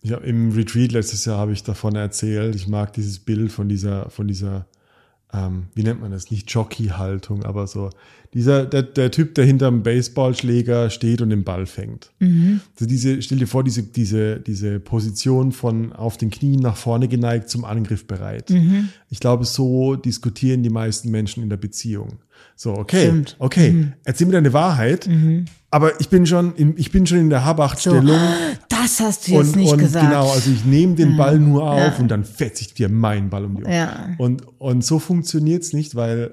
[SPEAKER 2] ich hab, im Retreat letztes Jahr habe ich davon erzählt. Ich mag dieses Bild von dieser, von dieser, ähm, wie nennt man das? Nicht Jockey-Haltung, aber so dieser, der, der Typ, der hinterm Baseballschläger steht und den Ball fängt. Also diese, stell dir vor, diese, diese, diese Position von auf den Knien nach vorne geneigt zum Angriff bereit. Ich glaube, so diskutieren die meisten Menschen in der Beziehung. So, okay,
[SPEAKER 1] Stimmt.
[SPEAKER 2] okay, erzähl mir deine Wahrheit, aber ich bin schon in, ich bin schon in der Habacht-Stellung.
[SPEAKER 1] Das hast du jetzt
[SPEAKER 2] Und,
[SPEAKER 1] nicht
[SPEAKER 2] und
[SPEAKER 1] gesagt.
[SPEAKER 2] genau, also ich nehme den Ball nur auf und dann fetze ich dir meinen Ball um die Ohren.
[SPEAKER 1] Ja.
[SPEAKER 2] Und, und so funktioniert's nicht, weil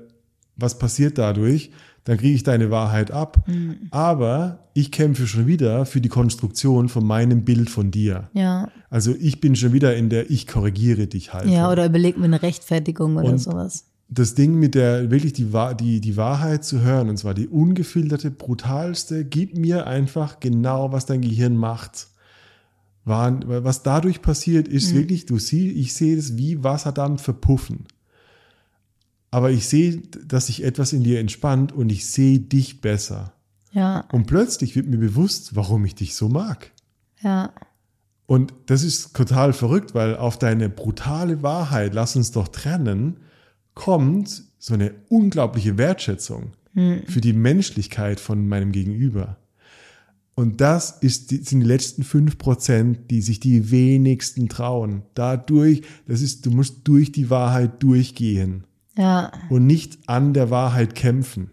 [SPEAKER 2] was passiert dadurch? Dann kriege ich deine Wahrheit ab.
[SPEAKER 1] Mhm.
[SPEAKER 2] Aber ich kämpfe schon wieder für die Konstruktion von meinem Bild von dir.
[SPEAKER 1] Ja,
[SPEAKER 2] Also ich bin schon wieder in der Ich korrigiere dich halt.
[SPEAKER 1] ja, oder überleg mir eine Rechtfertigung oder
[SPEAKER 2] Und-
[SPEAKER 1] sowas.
[SPEAKER 2] Das Ding mit der, wirklich die, die, die Wahrheit zu hören, und zwar die ungefilterte, brutalste, gib mir einfach genau, was dein Gehirn macht. Was dadurch passiert, ist wirklich, du siehst, ich sehe es wie Wasserdampf verpuffen. Aber ich sehe, dass sich etwas in dir entspannt und ich sehe dich besser.
[SPEAKER 1] Ja,
[SPEAKER 2] Und plötzlich wird mir bewusst, warum ich dich so mag.
[SPEAKER 1] ja,
[SPEAKER 2] Und das ist total verrückt, weil auf deine brutale Wahrheit, lass uns doch trennen, kommt so eine unglaubliche Wertschätzung für die Menschlichkeit von meinem Gegenüber. Und das ist, die, sind die letzten fünf Prozent, die sich die wenigsten trauen. Dadurch, das ist, du musst durch die Wahrheit durchgehen
[SPEAKER 1] ja,
[SPEAKER 2] und nicht an der Wahrheit kämpfen.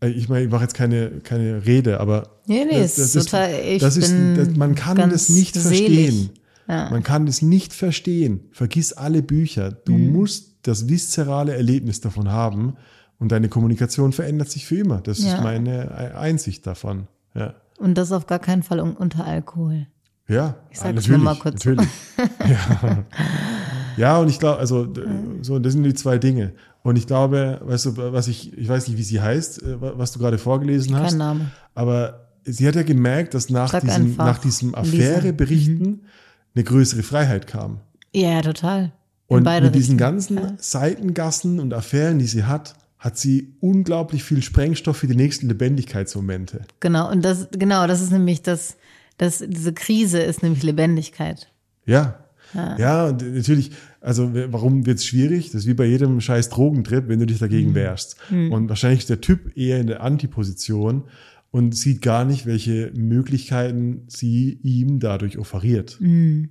[SPEAKER 2] Äh, Ich meine, ich mache jetzt keine, keine Rede, aber
[SPEAKER 1] Nee, nee, ist total- ich
[SPEAKER 2] das ist, das, man kann das nicht
[SPEAKER 1] selig.
[SPEAKER 2] verstehen.
[SPEAKER 1] Ja.
[SPEAKER 2] Man kann das nicht verstehen. Vergiss alle Bücher. Du
[SPEAKER 1] Mhm.
[SPEAKER 2] musst das viszerale Erlebnis davon haben und deine Kommunikation verändert sich für immer. Das
[SPEAKER 1] Ja.
[SPEAKER 2] ist meine Einsicht davon. Ja.
[SPEAKER 1] und das auf gar keinen Fall un- unter Alkohol.
[SPEAKER 2] Ja,
[SPEAKER 1] Ich sag's
[SPEAKER 2] natürlich,
[SPEAKER 1] nur mal kurz.
[SPEAKER 2] natürlich. ja. ja, und ich glaube, also so, das sind die zwei Dinge. Und ich glaube, weißt du, was ich, ich weiß nicht, wie sie heißt, äh, wa- was du gerade vorgelesen hast.
[SPEAKER 1] Kein Name.
[SPEAKER 2] Aber sie hat ja gemerkt, dass nach
[SPEAKER 1] Sag
[SPEAKER 2] diesem,
[SPEAKER 1] einfach,
[SPEAKER 2] nach diesem. Affäreberichten eine größere Freiheit kam.
[SPEAKER 1] Ja, total.
[SPEAKER 2] Und mit diesen
[SPEAKER 1] Richtungen.
[SPEAKER 2] ganzen
[SPEAKER 1] Ja.
[SPEAKER 2] Seitengassen und Affären, die sie hat, hat sie unglaublich viel Sprengstoff für die nächsten Lebendigkeitsmomente.
[SPEAKER 1] Genau, und das, genau, das ist nämlich das, das, diese Krise ist nämlich Lebendigkeit.
[SPEAKER 2] Ja. Ja, und natürlich, also warum wird es schwierig? Das ist wie bei jedem scheiß Drogentrip, wenn du dich
[SPEAKER 1] Mhm.
[SPEAKER 2] dagegen wehrst. Und wahrscheinlich ist der Typ eher in der Antiposition und sieht gar nicht, welche Möglichkeiten sie ihm dadurch offeriert.
[SPEAKER 1] Mhm.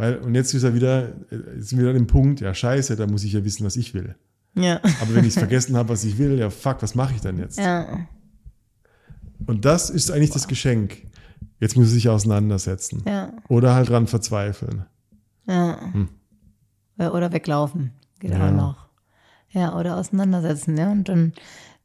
[SPEAKER 2] Weil, und jetzt ist er wieder, äh, jetzt sind wir an dem Punkt, ja scheiße, da muss ich ja wissen, was ich will.
[SPEAKER 1] Ja.
[SPEAKER 2] Aber wenn ich vergessen habe, was ich will, ja fuck, was mache ich dann jetzt?
[SPEAKER 1] Ja.
[SPEAKER 2] Und das ist eigentlich das Geschenk. Jetzt muss er sich auseinandersetzen.
[SPEAKER 1] Ja.
[SPEAKER 2] Oder halt dran verzweifeln.
[SPEAKER 1] Ja. Ja, Oder weglaufen. Geht
[SPEAKER 2] Ja.
[SPEAKER 1] auch noch. Ja, oder auseinandersetzen, ja. Und dann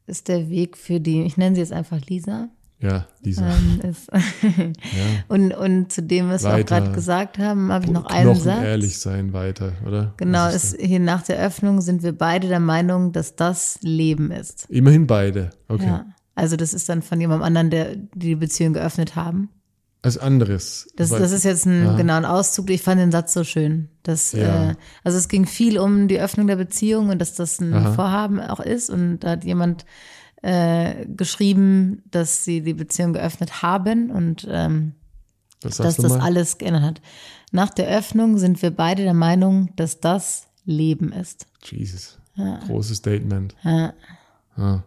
[SPEAKER 1] ist der Weg für die, ich nenne sie jetzt einfach Lisa.
[SPEAKER 2] Ja, Lisa.
[SPEAKER 1] Ähm, ist und, und zu dem, was wir auch
[SPEAKER 2] Weiter.
[SPEAKER 1] gerade gesagt haben, habe ich noch einen
[SPEAKER 2] Knochen
[SPEAKER 1] Satz.
[SPEAKER 2] ehrlich sein weiter, oder?
[SPEAKER 1] Genau,
[SPEAKER 2] ist
[SPEAKER 1] ist, hier nach der Öffnung sind wir beide der Meinung, dass das Leben ist.
[SPEAKER 2] Immerhin beide. Okay.
[SPEAKER 1] Ja. Also das ist dann von jemandem anderen, der die Beziehung geöffnet haben.
[SPEAKER 2] Als anderes.
[SPEAKER 1] Das, das ist jetzt ein
[SPEAKER 2] Ja.
[SPEAKER 1] genau ein Auszug. Ich fand den Satz so schön. Dass,
[SPEAKER 2] Ja.
[SPEAKER 1] äh, also es ging viel um die Öffnung der Beziehung und dass das ein
[SPEAKER 2] Aha.
[SPEAKER 1] Vorhaben auch ist. Und da hat jemand äh, geschrieben, dass sie die Beziehung geöffnet haben und ähm, dass das
[SPEAKER 2] mal?
[SPEAKER 1] alles geändert hat. Nach der Öffnung sind wir beide der Meinung, dass das Leben ist.
[SPEAKER 2] Jesus. Großes Statement.
[SPEAKER 1] Ja,
[SPEAKER 2] Ja.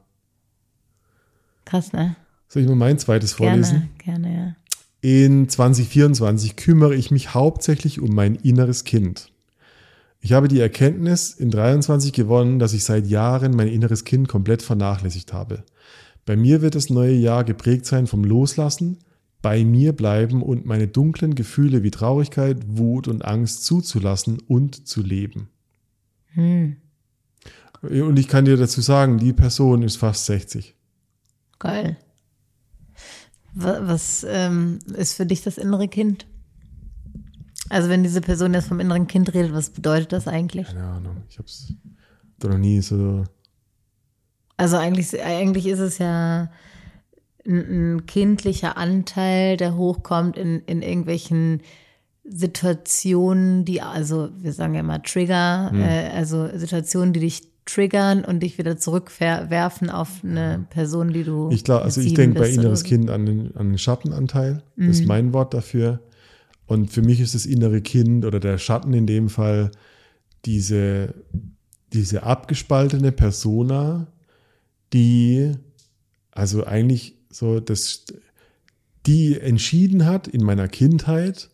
[SPEAKER 1] krass, ne?
[SPEAKER 2] Soll ich mal mein zweites vorlesen?
[SPEAKER 1] Gerne, gerne, ja.
[SPEAKER 2] In 2024 kümmere ich mich hauptsächlich um mein inneres Kind. Ich habe die Erkenntnis in 23 gewonnen, dass ich seit Jahren mein inneres Kind komplett vernachlässigt habe. Bei mir wird das neue Jahr geprägt sein vom Loslassen, bei mir bleiben und meine dunklen Gefühle wie Traurigkeit, Wut und Angst zuzulassen und zu leben.
[SPEAKER 1] Hm,
[SPEAKER 2] Und ich kann dir dazu sagen, die Person ist fast 60.
[SPEAKER 1] geil. Wa- Was ähm, ist für dich das innere Kind? Also wenn diese Person jetzt vom inneren Kind redet, was bedeutet das eigentlich?
[SPEAKER 2] Keine Ahnung. Ich habe es noch nie so.
[SPEAKER 1] Also eigentlich, eigentlich ist es ja ein, ein kindlicher Anteil, der hochkommt in, in irgendwelchen Situationen, die, also wir sagen ja immer Trigger,
[SPEAKER 2] Hm.
[SPEAKER 1] äh, also Situationen, die dich triggern und dich wieder zurückwerfen auf eine Person, die du.
[SPEAKER 2] Ich glaube, also ich denke bei inneres. Kind an den, an den Schattenanteil. Das
[SPEAKER 1] Mhm.
[SPEAKER 2] ist mein Wort dafür. Und für mich ist das innere Kind oder der Schatten in dem Fall diese, diese abgespaltene Persona, die also eigentlich so das, die entschieden hat in meiner Kindheit,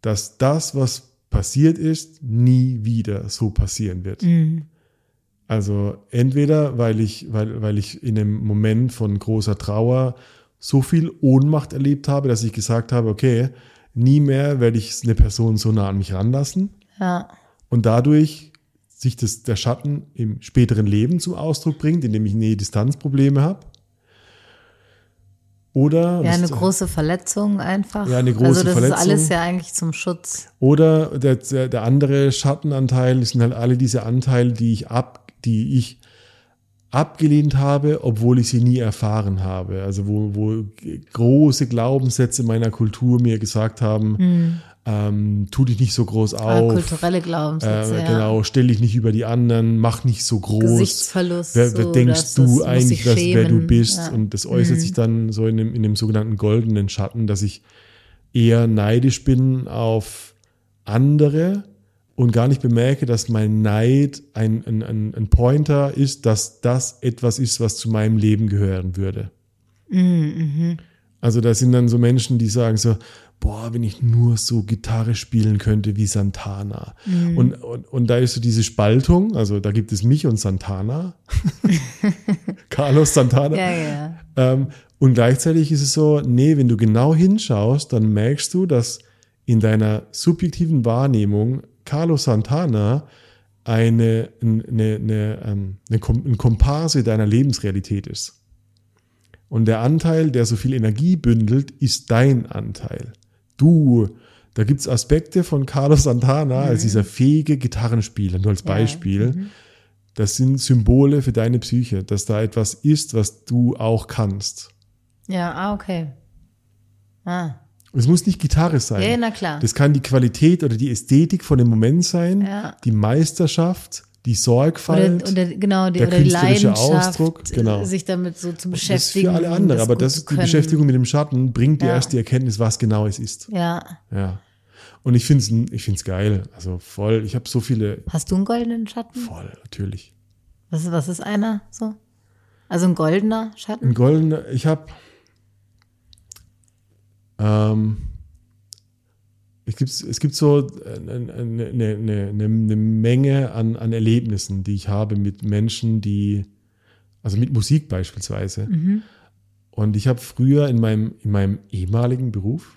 [SPEAKER 2] dass das, was passiert ist, nie wieder so passieren wird.
[SPEAKER 1] Mhm.
[SPEAKER 2] Also entweder, weil ich, weil, weil ich in einem Moment von großer Trauer so viel Ohnmacht erlebt habe, dass ich gesagt habe, okay, nie mehr werde ich eine Person so nah an mich ranlassen.
[SPEAKER 1] Ja.
[SPEAKER 2] Und dadurch sich das, der Schatten im späteren Leben zum Ausdruck bringt, indem ich Nähe-Distanz-Probleme habe. Oder,
[SPEAKER 1] Ja, eine große Verletzung einfach.
[SPEAKER 2] Ja, eine große
[SPEAKER 1] Also das
[SPEAKER 2] Verletzung.
[SPEAKER 1] ist alles ja eigentlich zum Schutz.
[SPEAKER 2] Oder der, der, der andere Schattenanteil sind halt alle diese Anteile, die ich ab, die ich abgelehnt habe, obwohl ich sie nie erfahren habe. Also wo, wo große Glaubenssätze meiner Kultur mir gesagt haben, ähm, tu dich nicht so groß
[SPEAKER 1] Hm. Ah,
[SPEAKER 2] auf.
[SPEAKER 1] kulturelle Glaubenssätze,
[SPEAKER 2] Äh,
[SPEAKER 1] ja.
[SPEAKER 2] Genau, stell dich nicht über die anderen, mach nicht so groß.
[SPEAKER 1] Gesichtsverlust,
[SPEAKER 2] Wer, wer
[SPEAKER 1] so,
[SPEAKER 2] denkst du eigentlich, was, wer du bist?
[SPEAKER 1] ja.
[SPEAKER 2] Und das äußert sich dann so in dem, in dem sogenannten goldenen Schatten, dass ich eher neidisch bin auf andere und gar nicht bemerke, dass mein Neid ein, ein, ein, ein Pointer ist, dass das etwas ist, was zu meinem Leben gehören würde.
[SPEAKER 1] Mhm,
[SPEAKER 2] Also da sind dann so Menschen, die sagen so, boah, wenn ich nur so Gitarre spielen könnte wie Santana.
[SPEAKER 1] Mhm.
[SPEAKER 2] Und, und, und da ist so diese Spaltung, also da gibt es mich und Santana. Carlos Santana.
[SPEAKER 1] Ja, ja.
[SPEAKER 2] Ähm, und gleichzeitig ist es so, nee, wenn du genau hinschaust, dann merkst du, dass in deiner subjektiven Wahrnehmung Carlos Santana eine, eine, eine, ähm, eine, Kom- ein Komparse deiner Lebensrealität ist. Und der Anteil, der so viel Energie bündelt, ist dein Anteil. Du, da gibt's Aspekte von Carlos Santana als dieser fähige Gitarrenspieler, nur als Beispiel. Das sind Symbole für deine Psyche, dass da etwas ist, was du auch kannst.
[SPEAKER 1] Ja, ah, okay. Ah,
[SPEAKER 2] Es muss nicht Gitarre sein.
[SPEAKER 1] Ja, na klar.
[SPEAKER 2] Das kann die Qualität oder die Ästhetik von dem Moment sein,
[SPEAKER 1] Ja.
[SPEAKER 2] die Meisterschaft, die
[SPEAKER 1] oder,
[SPEAKER 2] Sorgfalt.
[SPEAKER 1] oder genau, die,
[SPEAKER 2] der
[SPEAKER 1] oder
[SPEAKER 2] künstlerische
[SPEAKER 1] Leidenschaft,
[SPEAKER 2] Ausdruck, genau.
[SPEAKER 1] sich damit so zu
[SPEAKER 2] das ist
[SPEAKER 1] beschäftigen.
[SPEAKER 2] für alle andere, aber das die. Beschäftigung mit dem Schatten, bringt dir
[SPEAKER 1] Ja.
[SPEAKER 2] erst die Erkenntnis, was genau es ist.
[SPEAKER 1] Ja.
[SPEAKER 2] Ja. Und ich finde es ich find's geil. Also voll. Ich habe so viele.
[SPEAKER 1] Hast du einen goldenen Schatten?
[SPEAKER 2] Voll, natürlich.
[SPEAKER 1] Was, ist- was ist einer so? Also ein goldener Schatten?
[SPEAKER 2] Ein goldener, ich habe ähm, es gibt, es gibt so eine, eine, eine, eine, eine Menge an, an Erlebnissen, die ich habe mit Menschen, die, also mit Musik beispielsweise. Und ich habe früher in meinem, in meinem ehemaligen Beruf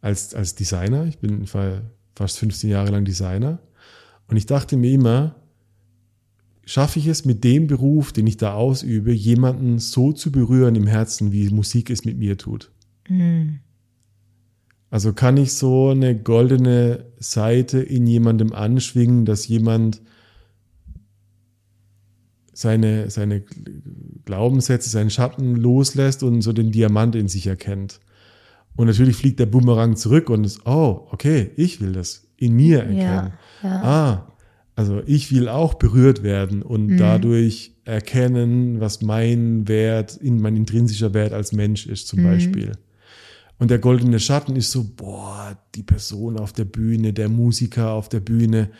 [SPEAKER 2] als, als Designer, ich bin fast 15 Jahre lang Designer, und ich dachte mir immer, schaffe ich es mit dem Beruf, den ich da ausübe, jemanden so zu berühren im Herzen, wie Musik es mit mir tut. Also kann ich so eine goldene Seite in jemandem anschwingen, dass jemand seine, seine Glaubenssätze, seinen Schatten loslässt und so den Diamant in sich erkennt. Und natürlich fliegt der Bumerang zurück und ist, oh, okay, ich will das in mir erkennen.
[SPEAKER 1] ja.
[SPEAKER 2] Ah, also ich will auch berührt werden und dadurch erkennen, was mein Wert, in mein intrinsischer Wert als Mensch ist, zum Beispiel. Und der goldene Schatten ist so, boah, die Person auf der Bühne, der Musiker auf der Bühne,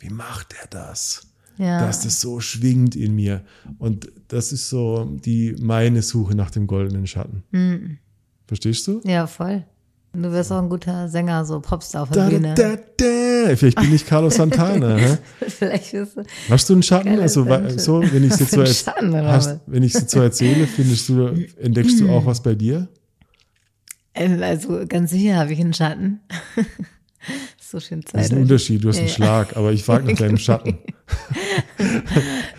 [SPEAKER 2] wie macht er das?
[SPEAKER 1] Ja.
[SPEAKER 2] Dass das so schwingt in mir. Und das ist so die meine Suche nach dem goldenen Schatten.
[SPEAKER 1] Mhm.
[SPEAKER 2] Verstehst du?
[SPEAKER 1] Ja, voll. Du wirst auch ein guter Sänger, so Popstar auf der
[SPEAKER 2] Da,
[SPEAKER 1] Bühne.
[SPEAKER 2] da, da. Vielleicht bin ich Carlos Santana.
[SPEAKER 1] Vielleicht wirst du.
[SPEAKER 2] Hast du einen Schatten? Also so, wenn ich es jetzt so,
[SPEAKER 1] Schatten,
[SPEAKER 2] hast, wenn ich so erzähle, findest du, entdeckst du auch was bei dir?
[SPEAKER 1] Ähm, Also ganz sicher habe ich einen Schatten. so schön
[SPEAKER 2] Das ist ein
[SPEAKER 1] Zeit.
[SPEAKER 2] Unterschied, du hast einen
[SPEAKER 1] Ja, ja.
[SPEAKER 2] Schlag, aber ich frage nach deinem Schatten.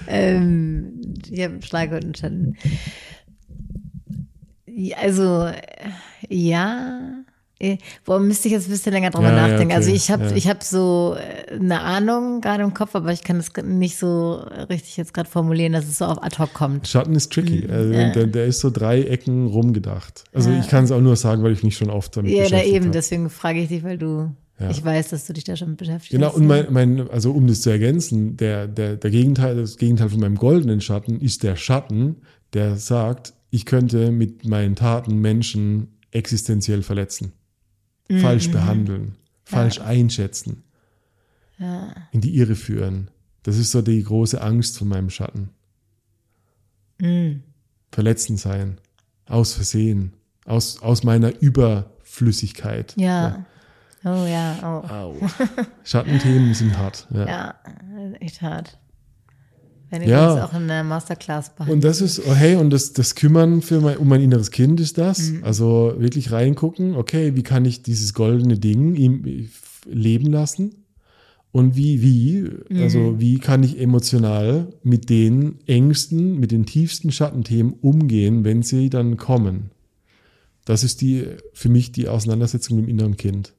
[SPEAKER 1] Ähm, ich habe einen Schlag und einen Schatten. Ja, Also, äh, ja, Boah, müsste ich jetzt ein bisschen länger drüber
[SPEAKER 2] Ja, ja,
[SPEAKER 1] nachdenken.
[SPEAKER 2] okay,
[SPEAKER 1] Also ich habe
[SPEAKER 2] ja.
[SPEAKER 1] ich hab so äh, eine Ahnung gerade im Kopf, aber ich kann das nicht so richtig jetzt gerade formulieren, dass es so auf ad hoc kommt.
[SPEAKER 2] Schatten ist tricky. Also der, der ist so drei Ecken rumgedacht. Also
[SPEAKER 1] Ja.
[SPEAKER 2] ich kann es auch nur sagen, weil ich mich schon oft damit
[SPEAKER 1] Ja, da
[SPEAKER 2] beschäftigt
[SPEAKER 1] eben,
[SPEAKER 2] habe.
[SPEAKER 1] deswegen frage ich dich, weil du,
[SPEAKER 2] Ja.
[SPEAKER 1] ich weiß, dass du dich da schon beschäftigt
[SPEAKER 2] Genau,
[SPEAKER 1] hast.
[SPEAKER 2] und mein, mein, also um das zu ergänzen, der, der, der Gegenteil, das Gegenteil von meinem goldenen Schatten ist der Schatten, der sagt, ich könnte mit meinen Taten Menschen existenziell verletzen, falsch behandeln, falsch einschätzen, in die Irre führen. Das ist so die große Angst von meinem Schatten. Verletzend sein, aus Versehen, aus, aus meiner Überflüssigkeit.
[SPEAKER 1] Ja. Oh ja, oh.
[SPEAKER 2] Au. Schattenthemen sind hart. Ja.
[SPEAKER 1] Ja, echt hart. Wenn ich
[SPEAKER 2] Ja.
[SPEAKER 1] das auch in der Masterclass behandle.
[SPEAKER 2] Und das ist, oh, hey, und das, das Kümmern für mein, um mein inneres Kind ist das. Also wirklich reingucken, okay, wie kann ich dieses goldene Ding ihm leben lassen? Und wie, wie, also wie kann ich emotional mit den Ängsten, mit den tiefsten Schattenthemen umgehen, wenn sie dann kommen? Das ist die, für mich die Auseinandersetzung mit dem inneren Kind.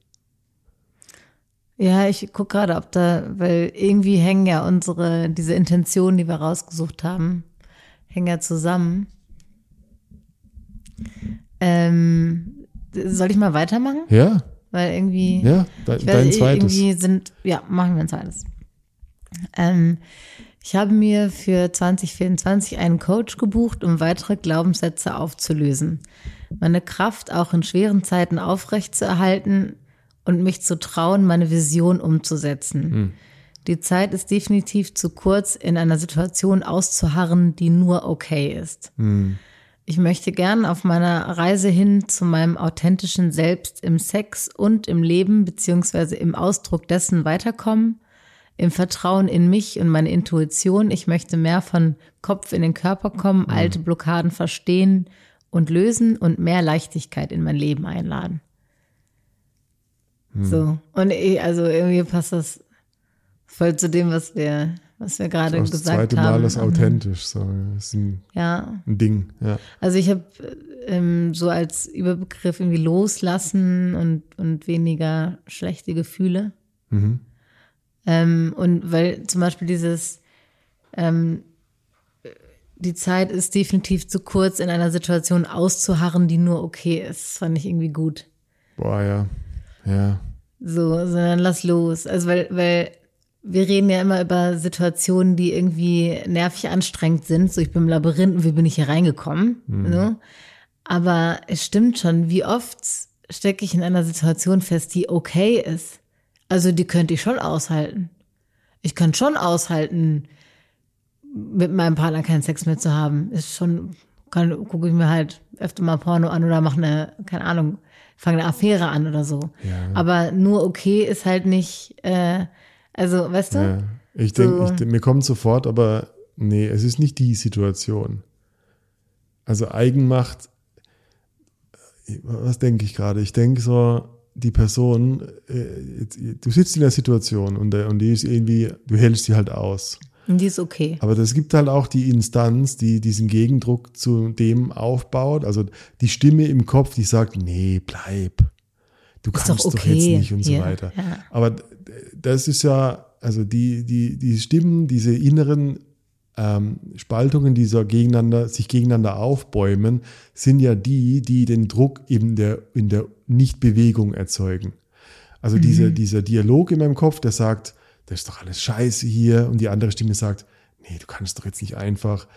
[SPEAKER 1] Ja, ich guck gerade, ob da, weil irgendwie hängen ja unsere, diese Intentionen, die wir rausgesucht haben, hängen ja zusammen. Ähm, soll ich mal weitermachen?
[SPEAKER 2] Ja,
[SPEAKER 1] Weil irgendwie.
[SPEAKER 2] ja, de,
[SPEAKER 1] Ich
[SPEAKER 2] dein
[SPEAKER 1] weiß,
[SPEAKER 2] zweites.
[SPEAKER 1] Irgendwie sind, ja, machen wir ein zweites. Ähm, ich habe mir für 2024 einen Coach gebucht, um weitere Glaubenssätze aufzulösen. Meine Kraft auch in schweren Zeiten aufrechtzuerhalten und mich zu trauen, meine Vision umzusetzen. Die Zeit ist definitiv zu kurz, in einer Situation auszuharren, die nur okay ist. Ich möchte gern auf meiner Reise hin zu meinem authentischen Selbst im Sex und im Leben beziehungsweise im Ausdruck dessen weiterkommen, im Vertrauen in mich und meine Intuition. Ich möchte mehr von Kopf in den Körper kommen, alte Blockaden verstehen und lösen und mehr Leichtigkeit in mein Leben einladen. So. Und eh, also irgendwie passt das voll zu dem, was wir, was wir gerade
[SPEAKER 2] Das
[SPEAKER 1] gesagt
[SPEAKER 2] zweite
[SPEAKER 1] haben.
[SPEAKER 2] Mal ist authentisch. So. Das ist ein,
[SPEAKER 1] Ja.
[SPEAKER 2] ein Ding. Ja.
[SPEAKER 1] Also ich habe ähm, so als Überbegriff irgendwie loslassen und, und weniger schlechte Gefühle. Ähm, und weil zum Beispiel dieses, ähm, die Zeit ist definitiv zu kurz, in einer Situation auszuharren, die nur okay ist. Das fand ich irgendwie gut.
[SPEAKER 2] Boah, ja. Ja.
[SPEAKER 1] So, sondern lass los. Also weil, weil wir reden ja immer über Situationen, die irgendwie nervig anstrengend sind. So, ich bin im Labyrinth und wie bin ich hier reingekommen? So. Aber es stimmt schon, wie oft stecke ich in einer Situation fest, die okay ist. Also die könnte ich schon aushalten. Ich kann schon aushalten, mit meinem Partner keinen Sex mehr zu haben. Ist schon, kann, gucke ich mir halt öfter mal Porno an oder mache eine, keine Ahnung, fange eine Affäre an oder so.
[SPEAKER 2] Ja.
[SPEAKER 1] Aber nur okay ist halt nicht, äh, also, weißt du?
[SPEAKER 2] Ja, ich denke,
[SPEAKER 1] So.
[SPEAKER 2] mir kommt sofort, aber nee, es ist nicht die Situation. Also Eigenmacht, äh, was denke ich gerade? Ich denke so, die Person, äh, du sitzt in der Situation und, der- und die ist irgendwie, du hältst die halt aus.
[SPEAKER 1] Die ist okay.
[SPEAKER 2] Aber es gibt halt auch die Instanz, die diesen Gegendruck zu dem aufbaut. Also die Stimme im Kopf, die sagt, nee, bleib. Du
[SPEAKER 1] Ist
[SPEAKER 2] kannst
[SPEAKER 1] doch
[SPEAKER 2] doch,
[SPEAKER 1] okay
[SPEAKER 2] jetzt nicht und
[SPEAKER 1] hier,
[SPEAKER 2] so weiter.
[SPEAKER 1] ja.
[SPEAKER 2] Aber das ist ja, also die, die, die Stimmen, diese inneren ähm, Spaltungen, die so gegeneinander, sich gegeneinander aufbäumen, sind ja die, die den Druck in der, in der Nichtbewegung erzeugen. Also dieser, dieser Dialog in meinem Kopf, der sagt, das ist doch alles scheiße hier. Und die andere Stimme sagt, nee, du kannst doch jetzt nicht einfach.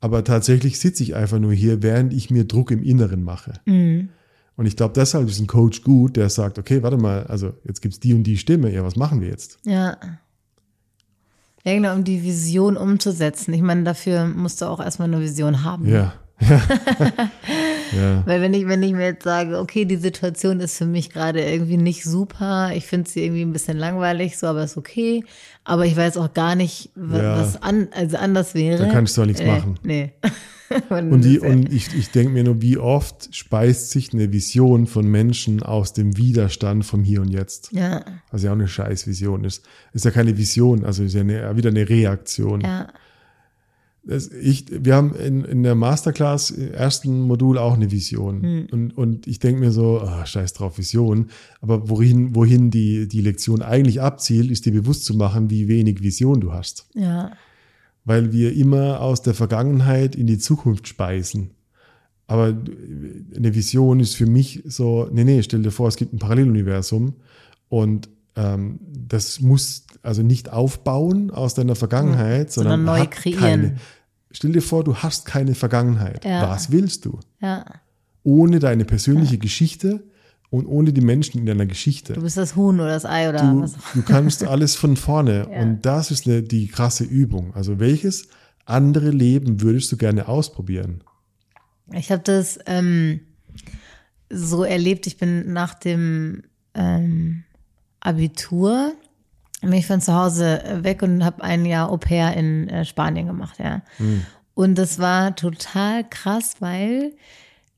[SPEAKER 2] Aber tatsächlich sitze ich einfach nur hier, während ich mir Druck im Inneren mache. Und ich glaube, deshalb ist ein Coach gut, der sagt, okay, warte mal, also jetzt gibt's die und die Stimme, ja, was machen wir jetzt?
[SPEAKER 1] Ja. Ja, genau, um die Vision umzusetzen. Ich meine, dafür musst du auch erstmal eine Vision haben.
[SPEAKER 2] Ja. Ja. ja.
[SPEAKER 1] Weil wenn ich, wenn ich mir jetzt sage, okay, die Situation ist für mich gerade irgendwie nicht super, ich finde sie irgendwie ein bisschen langweilig, so, aber ist okay. Aber ich weiß auch gar nicht, wa-
[SPEAKER 2] Ja.
[SPEAKER 1] was an, also anders wäre.
[SPEAKER 2] Da kannst du auch nichts
[SPEAKER 1] äh,
[SPEAKER 2] machen.
[SPEAKER 1] Nee.
[SPEAKER 2] Und, die,
[SPEAKER 1] das-
[SPEAKER 2] und ich, ich denke mir nur, wie oft speist sich eine Vision von Menschen aus dem Widerstand vom Hier und Jetzt.
[SPEAKER 1] ja,
[SPEAKER 2] Was ja auch eine scheiß Vision ist. Ist ja keine Vision, also ist ja eine, wieder eine Reaktion.
[SPEAKER 1] ja,
[SPEAKER 2] ich, wir haben in, in der Masterclass im ersten Modul auch eine Vision.
[SPEAKER 1] Hm.
[SPEAKER 2] Und, und ich denke mir so, ah, scheiß drauf, Vision. Aber wohin, wohin die, die Lektion eigentlich abzielt, ist dir bewusst zu machen, wie wenig Vision du hast.
[SPEAKER 1] Ja.
[SPEAKER 2] Weil wir immer aus der Vergangenheit in die Zukunft speisen. Aber eine Vision ist für mich so, nee, nee, stell dir vor, es gibt ein Paralleluniversum und ähm, das muss also nicht aufbauen aus deiner Vergangenheit, sondern,
[SPEAKER 1] Sondern neu kreieren.
[SPEAKER 2] Keine, stell dir vor, du hast keine Vergangenheit.
[SPEAKER 1] Ja.
[SPEAKER 2] Was willst du?
[SPEAKER 1] Ja.
[SPEAKER 2] Ohne deine persönliche Geschichte und ohne die Menschen in deiner Geschichte.
[SPEAKER 1] Du bist das Huhn oder das Ei oder
[SPEAKER 2] Du,
[SPEAKER 1] was auch
[SPEAKER 2] du kannst alles von vorne.
[SPEAKER 1] Ja.
[SPEAKER 2] Und das ist eine, die krasse Übung. Also welches andere Leben würdest du gerne ausprobieren?
[SPEAKER 1] Ich habe das ähm, so erlebt. Ich bin nach dem ähm, Abitur bin ich von zu Hause weg und habe ein Jahr Au pair in äh, Spanien gemacht, ja. Und das war total krass, weil,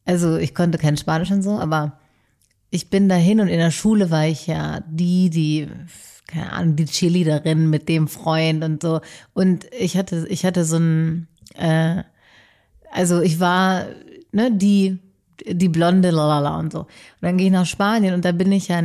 [SPEAKER 1] also ich konnte kein Spanisch und so, aber ich bin dahin und in der Schule war ich ja die, die, keine Ahnung, die Cheerleaderin mit dem Freund und so. Und ich hatte, ich hatte so ein, äh, also ich war, ne, die, die blonde Lalala und so. Und dann gehe ich nach Spanien und da bin ich ja,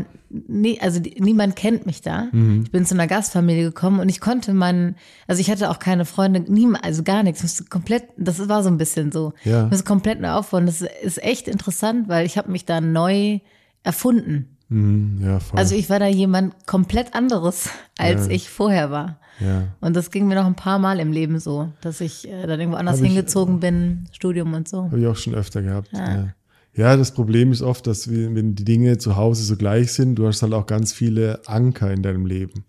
[SPEAKER 1] nie, also die, niemand kennt mich da. Ich bin zu einer Gastfamilie gekommen und ich konnte meinen, also ich hatte auch keine Freunde, niemand, also gar nichts. Ich musste komplett, das war so ein bisschen so.
[SPEAKER 2] Ja.
[SPEAKER 1] Ich musste komplett neu aufbauen. Das ist echt interessant, weil ich habe mich da neu erfunden.
[SPEAKER 2] Hm, ja, voll.
[SPEAKER 1] Also ich war da jemand komplett anderes, als
[SPEAKER 2] Ja.
[SPEAKER 1] ich vorher war.
[SPEAKER 2] ja.
[SPEAKER 1] Und das ging mir noch ein paar Mal im Leben so, dass ich äh, dann irgendwo anders
[SPEAKER 2] Hab ich-
[SPEAKER 1] hingezogen bin, Studium und so.
[SPEAKER 2] Habe ich auch schon öfter gehabt. Ja. Ja, das Problem ist oft, dass wir, wenn die Dinge zu Hause so gleich sind, du hast halt auch ganz viele Anker in deinem Leben.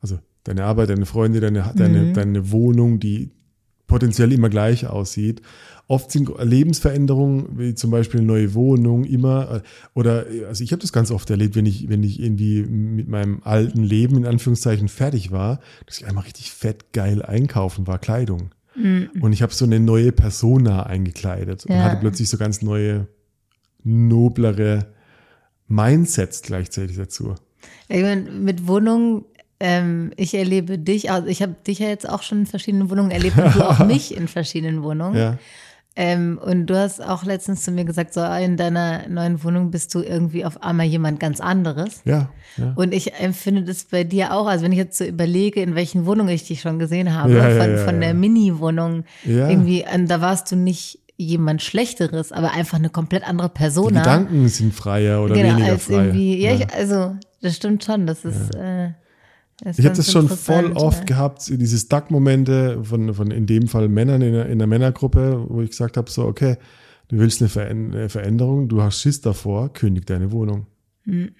[SPEAKER 2] Also deine Arbeit, deine Freunde, deine, deine, deine Wohnung, die potenziell immer gleich aussieht. Oft sind Lebensveränderungen, wie zum Beispiel eine neue Wohnung, immer, äh, oder, also ich habe das ganz oft erlebt, wenn ich, wenn ich irgendwie mit meinem alten Leben in Anführungszeichen fertig war, dass ich einmal richtig fett geil einkaufen war, Kleidung. Und ich habe so eine neue Persona eingekleidet und
[SPEAKER 1] Ja.
[SPEAKER 2] hatte plötzlich so ganz neue, noblere Mindsets gleichzeitig dazu.
[SPEAKER 1] Ich mein, mit Wohnungen, ähm, ich erlebe dich, also ich habe dich ja jetzt auch schon in verschiedenen Wohnungen erlebt und du auch mich in verschiedenen Wohnungen.
[SPEAKER 2] Ja,
[SPEAKER 1] Ähm, und du hast auch letztens zu mir gesagt, so in deiner neuen Wohnung bist du irgendwie auf einmal jemand ganz anderes.
[SPEAKER 2] ja, ja.
[SPEAKER 1] Und ich empfinde das bei dir auch. Also wenn ich jetzt so überlege, in welchen Wohnungen ich dich schon gesehen habe,
[SPEAKER 2] Ja,
[SPEAKER 1] von, von der Mini-Wohnung, irgendwie, ähm, da warst du nicht jemand Schlechteres, aber einfach eine komplett andere
[SPEAKER 2] Die
[SPEAKER 1] Persona.
[SPEAKER 2] Gedanken sind freier oder
[SPEAKER 1] genau,
[SPEAKER 2] weniger
[SPEAKER 1] als
[SPEAKER 2] frei.
[SPEAKER 1] irgendwie, ja, Ich, also das stimmt schon. Das ist. Äh, das
[SPEAKER 2] Ich habe das schon voll oft
[SPEAKER 1] ja.
[SPEAKER 2] gehabt, diese Stuck-Momente von, von in dem Fall Männern in einer, in einer Männergruppe, wo ich gesagt habe, so, okay, du willst eine Veränderung, du hast Schiss davor, kündig deine Wohnung.
[SPEAKER 1] Hm.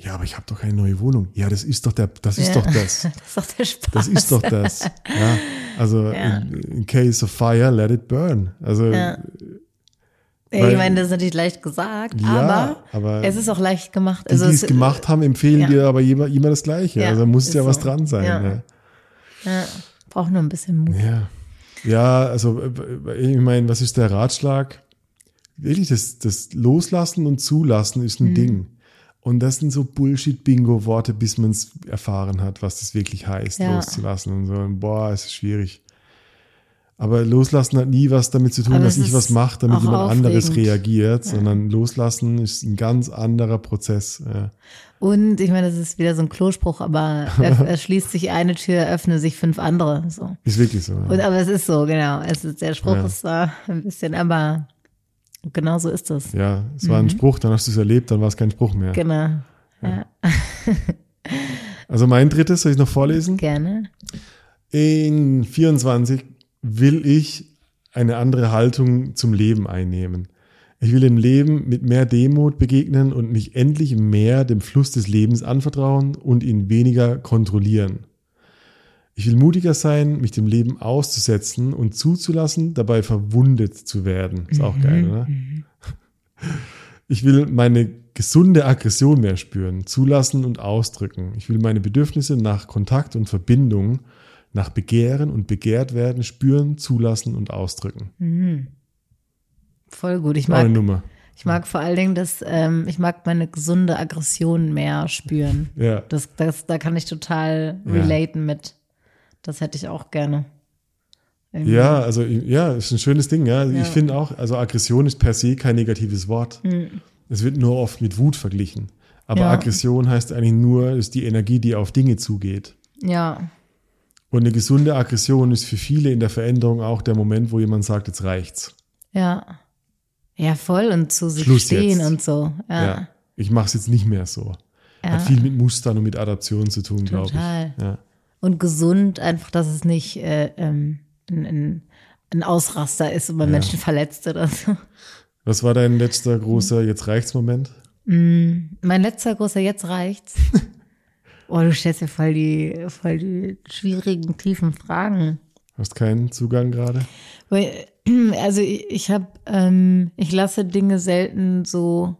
[SPEAKER 2] Ja, aber ich habe doch keine neue Wohnung. Ja, das ist doch der, das ist
[SPEAKER 1] Ja.
[SPEAKER 2] doch das.
[SPEAKER 1] Das ist doch der Spaß.
[SPEAKER 2] Das ist doch das. Ja, also
[SPEAKER 1] Ja.
[SPEAKER 2] In, in case of fire, let it burn. Also
[SPEAKER 1] Ja.
[SPEAKER 2] Weil-
[SPEAKER 1] ich meine, das ist natürlich leicht gesagt,
[SPEAKER 2] Ja,
[SPEAKER 1] aber,
[SPEAKER 2] aber
[SPEAKER 1] es ist auch leicht gemacht.
[SPEAKER 2] die, die es
[SPEAKER 1] es-
[SPEAKER 2] gemacht haben, empfehlen
[SPEAKER 1] ja.
[SPEAKER 2] dir aber immer, immer das Gleiche.
[SPEAKER 1] Ja,
[SPEAKER 2] also muss ja was
[SPEAKER 1] so.
[SPEAKER 2] dran sein.
[SPEAKER 1] Ja.
[SPEAKER 2] Ja.
[SPEAKER 1] Ja, braucht nur ein bisschen Mut.
[SPEAKER 2] Ja, ja also ich meine, was ist der Ratschlag? Wirklich, das, das Loslassen und Zulassen ist
[SPEAKER 1] Mhm.
[SPEAKER 2] ein Ding. Und das sind so Bullshit-Bingo-Worte, bis man es erfahren hat, was das wirklich heißt,
[SPEAKER 1] Ja.
[SPEAKER 2] loszulassen und so. Und boah, es ist schwierig. Aber loslassen hat nie was damit zu tun, dass ich was mache, damit jemand anderes
[SPEAKER 1] aufregend.
[SPEAKER 2] reagiert, sondern loslassen ist ein ganz anderer Prozess. Ja.
[SPEAKER 1] Und ich meine, das ist wieder so ein Klospruch, aber er, er schließt sich eine Tür, öffne sich fünf andere. So.
[SPEAKER 2] Ist wirklich so. Ja.
[SPEAKER 1] Und, aber es ist so, genau. Es ist, der Spruch
[SPEAKER 2] Ja.
[SPEAKER 1] ist da ein bisschen, aber genau so ist es.
[SPEAKER 2] ja, es war ein Spruch, dann hast du es erlebt, dann war es kein Spruch mehr.
[SPEAKER 1] Genau. Ja,
[SPEAKER 2] Also mein drittes, soll ich noch vorlesen?
[SPEAKER 1] gerne.
[SPEAKER 2] In 24 will ich eine andere Haltung zum Leben einnehmen. Ich will dem Leben mit mehr Demut begegnen und mich endlich mehr dem Fluss des Lebens anvertrauen und ihn weniger kontrollieren. Ich will mutiger sein, mich dem Leben auszusetzen und zuzulassen, dabei verwundet zu werden. Ist auch geil, oder? Ich will meine gesunde Aggression mehr spüren, zulassen und ausdrücken. Ich will meine Bedürfnisse nach Kontakt und Verbindung, nach Begehren und begehrt werden spüren, zulassen und ausdrücken.
[SPEAKER 1] Voll gut. Ich
[SPEAKER 2] Auch eine
[SPEAKER 1] mag,
[SPEAKER 2] Nummer.
[SPEAKER 1] ich mag vor allen Dingen, dass ähm, ich mag meine gesunde Aggression mehr spüren.
[SPEAKER 2] Ja.
[SPEAKER 1] Das, das, da kann ich total
[SPEAKER 2] Ja.
[SPEAKER 1] relaten mit. Das hätte ich auch gerne. Irgendwie.
[SPEAKER 2] Ja, also ja, ist ein schönes Ding, ja.
[SPEAKER 1] Ja.
[SPEAKER 2] Ich finde auch, also Aggression ist per se kein negatives Wort. Es wird nur oft mit Wut verglichen. Aber
[SPEAKER 1] Ja.
[SPEAKER 2] Aggression heißt eigentlich nur, ist die Energie, die auf Dinge zugeht.
[SPEAKER 1] Ja,
[SPEAKER 2] Und eine gesunde Aggression ist für viele in der Veränderung auch der Moment, wo jemand sagt, jetzt reicht's.
[SPEAKER 1] ja. Ja, voll und zu sich
[SPEAKER 2] Schluss
[SPEAKER 1] stehen
[SPEAKER 2] jetzt.
[SPEAKER 1] und so. Ja.
[SPEAKER 2] Ja. Ich mache es jetzt nicht mehr so.
[SPEAKER 1] Ja.
[SPEAKER 2] Hat viel mit Mustern und mit Adaption zu tun, glaube ich. Ja.
[SPEAKER 1] Und gesund, einfach, dass es nicht äh, ähm, ein, ein, ein Ausraster ist und man Menschen verletzt oder so.
[SPEAKER 2] Was war dein letzter großer Jetzt reicht's Moment?
[SPEAKER 1] Mein letzter großer Jetzt reicht's. Oh, du stellst mir voll die, voll die schwierigen, tiefen Fragen.
[SPEAKER 2] Hast keinen Zugang gerade?
[SPEAKER 1] Weil, also ich, ich habe, ähm, ich lasse Dinge selten so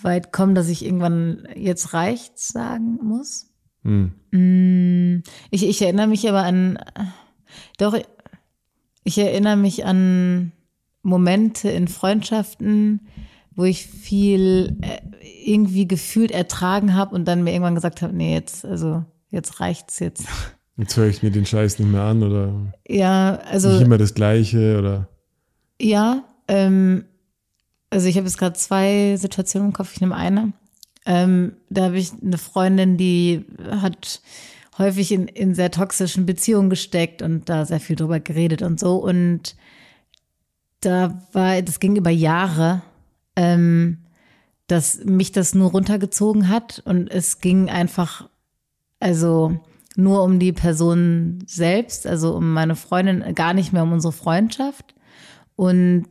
[SPEAKER 1] weit kommen, dass ich irgendwann jetzt reicht's sagen muss.
[SPEAKER 2] Hm.
[SPEAKER 1] Mm, Ich, ich erinnere mich aber an, doch, ich erinnere mich an Momente in Freundschaften, wo ich viel äh, irgendwie gefühlt ertragen habe und dann mir irgendwann gesagt habe, nee, jetzt, also jetzt reicht's jetzt.
[SPEAKER 2] Jetzt höre ich mir den Scheiß nicht mehr an oder
[SPEAKER 1] Ja, also
[SPEAKER 2] nicht immer das Gleiche oder
[SPEAKER 1] Ja, ähm, also ich habe jetzt gerade zwei Situationen im Kopf, ich nehme eine. Ähm, da habe ich eine Freundin, die hat häufig in, in sehr toxischen Beziehungen gesteckt und da sehr viel drüber geredet und so. Und da war, das ging über Jahre, ähm, dass mich das nur runtergezogen hat und es ging einfach, also nur um die Person selbst, also um meine Freundin, gar nicht mehr um unsere Freundschaft. Und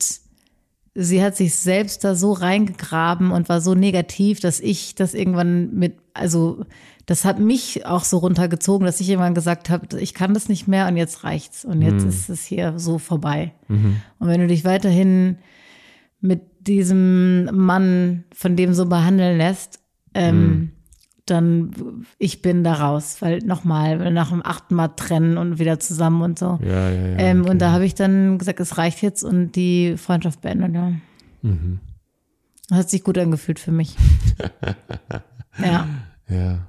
[SPEAKER 1] sie hat sich selbst da so reingegraben und war so negativ, dass ich das irgendwann mit, also das hat mich auch so runtergezogen, dass ich irgendwann gesagt habe, ich kann das nicht mehr und jetzt reicht's und jetzt ist es hier so vorbei. Und wenn du dich weiterhin mit diesem Mann von dem so behandeln lässt, ähm, dann ich bin da raus, weil nochmal nach dem achten Mal trennen und wieder zusammen und so.
[SPEAKER 2] ja, ja, ja.
[SPEAKER 1] Ähm,
[SPEAKER 2] okay.
[SPEAKER 1] Und da habe ich dann gesagt, es reicht jetzt und die Freundschaft beendet, ja.
[SPEAKER 2] Mhm.
[SPEAKER 1] Das hat sich gut angefühlt für mich. ja.
[SPEAKER 2] ja.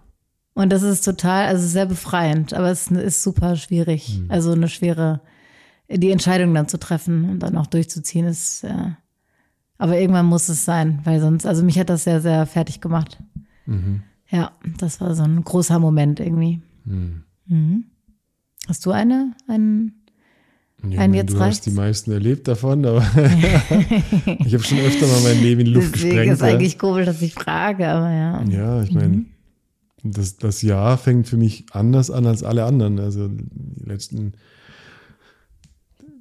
[SPEAKER 1] Und das ist total, also sehr befreiend, aber es ist super schwierig.
[SPEAKER 2] Mhm.
[SPEAKER 1] Also eine schwere, die Entscheidung dann zu treffen und dann auch durchzuziehen ist, äh, aber irgendwann muss es sein, weil sonst, also mich hat das sehr, sehr fertig gemacht.
[SPEAKER 2] Mhm.
[SPEAKER 1] Ja, das war so ein großer Moment irgendwie. Mhm. Hast du eine, einen,
[SPEAKER 2] Ja,
[SPEAKER 1] Ein
[SPEAKER 2] ich meine,
[SPEAKER 1] jetzt
[SPEAKER 2] du
[SPEAKER 1] reicht's.
[SPEAKER 2] hast die meisten erlebt davon, aber ich habe schon öfter mal mein Leben in die Luft
[SPEAKER 1] Deswegen
[SPEAKER 2] gesprengt.
[SPEAKER 1] ist
[SPEAKER 2] ja.
[SPEAKER 1] eigentlich komisch, dass ich frage, aber ja.
[SPEAKER 2] Ja, ich meine, das, das Jahr fängt für mich anders an als alle anderen. Also die letzten